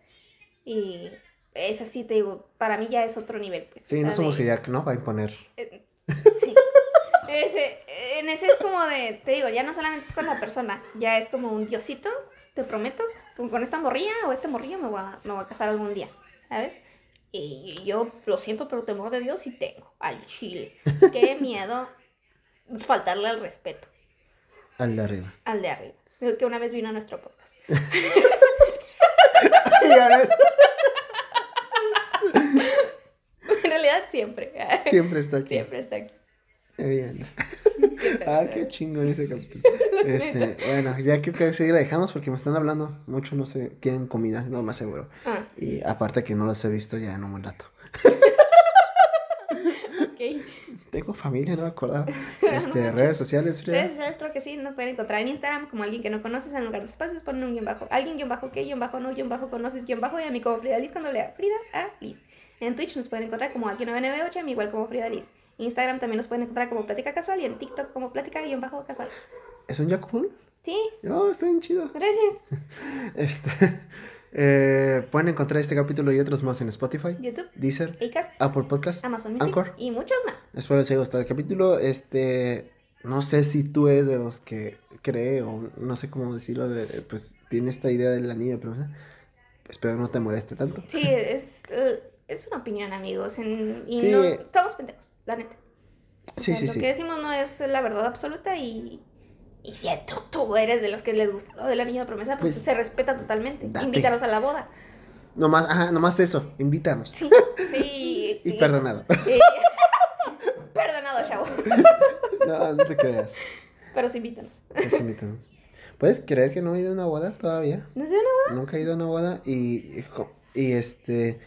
y es así, te digo, para mí ya es otro nivel. Pues,
Sí, no somos
de-
idea, ¿no? Va a imponer.
Eh, Sí. Ese, en ese es como de, te digo, ya no solamente es con la persona, ya es como un diosito, te prometo, con esta morrilla o este morrillo me voy a, me voy a casar algún día, ¿sabes? Y yo lo siento, pero temor de Dios sí tengo, al chile. Qué miedo faltarle al respeto,
Al de arriba.
al de arriba, que una vez vino a nuestro podcast. Siempre,
siempre está aquí.
siempre está aquí.
Bien.
Qué pedo.
Ah, qué chingón ese capítulo. Este, bueno, ya creo que sí la dejamos porque me están hablando. Mucho no sé, quieren comida, no más seguro.
Ah,
Y aparte que no los he visto ya en un buen rato. Tengo familia, no me acordaba. Este, redes sociales, Frida.
Redes sociales creo que sí, nos pueden encontrar en Instagram como alguien que no conoces en lugar de espacios, ponen un guion bajo, alguien guion bajo que, guion bajo no, guion bajo conoces, guion bajo y a mí como Frida Liz con doble A, Frida A Liz. En Twitch nos pueden encontrar como aquí 998 y a mí igual como Frida Liz. Instagram también nos pueden encontrar como Plática Casual y en TikTok como Plática guion bajo casual.
¿Es un Jack Full?
Sí,
Oh, está bien chido.
gracias.
Este, eh, pueden encontrar este capítulo y otros más en Spotify,
YouTube,
Deezer,
Acast,
Apple Podcast,
Amazon Music
Anchor.
y muchos más.
Espero les haya gustado el capítulo. Este, no sé si tú eres de los que cree o no sé cómo decirlo, de, pues tiene esta idea de la niña, pero espero no te moleste tanto.
Sí, es, eh, es una opinión, amigos. en- y
Sí.
no, estamos pendejos, la neta. O sea,
sí,
lo
sí.
que decimos no es la verdad absoluta y, y si tú, tú eres de los que les gusta lo de la niña de promesa, pues,
Pues,
se respeta totalmente.
date.
Invítalos a la boda.
Nomás, ajá, nomás eso, invítanos.
Sí, sí.
Y
sí.
perdonado.
Y- Perdonado, chavo.
No, no te creas.
Pero sí invítanos.
Pues invítanos. ¿Puedes creer que no he ido a una boda todavía?
¿No sé una
Nunca he ido a una boda y, y este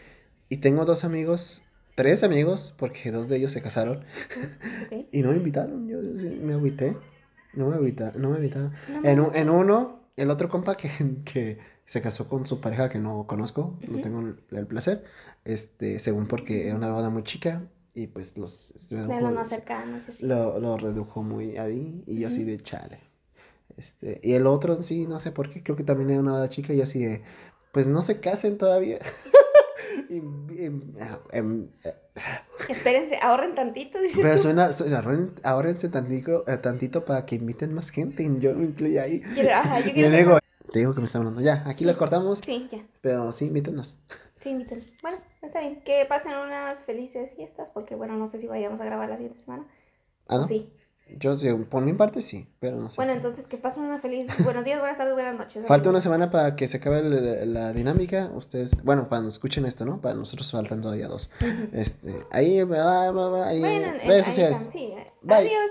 y tengo dos amigos, tres amigos, porque dos de ellos se casaron y no me invitaron. Yo me agüité. No me agüita, no me invitaron.
No
En, un- en uno, el otro compa que, que se casó con su pareja que no conozco, no tengo el, placer, este, según porque era una boda muy chica y pues los redujo,
los más cercanos.
lo, lo redujo muy ahí y yo así de chale. Este, y el otro sí, no sé por qué, creo que también era una boda chica y así de, pues no se casen todavía. Y- y- em, eh,
Espérense, ahorren tantito, dices
pero suena, suena ahorren- ahórrense tantito, eh, tantito para que inviten más gente. y Yo me incluyo ahí.
Quiero- ajá, yo quiero
te digo que me está hablando. Ya, aquí lo cortamos.
Sí, ya.
Pero sí, invítenos.
Sí, invítenme. Bueno, está bien. Que pasen unas felices fiestas, porque bueno, no sé si vayamos a grabar la siguiente semana.
Ah,
¿O
¿no?
Sí.
Yo sí, por mi parte sí, pero no sé.
Bueno, entonces que pasen una feliz. Buenos días, buenas tardes, buenas noches.
Falta una semana para que se acabe la, la dinámica. Ustedes, bueno, cuando escuchen esto, ¿no? Para nosotros faltan todavía dos. Este, ahí, bla, bla, bla, ahí,
Bueno, en-
redes
ahí
sociales.
están, sí.
Bye.
Adiós.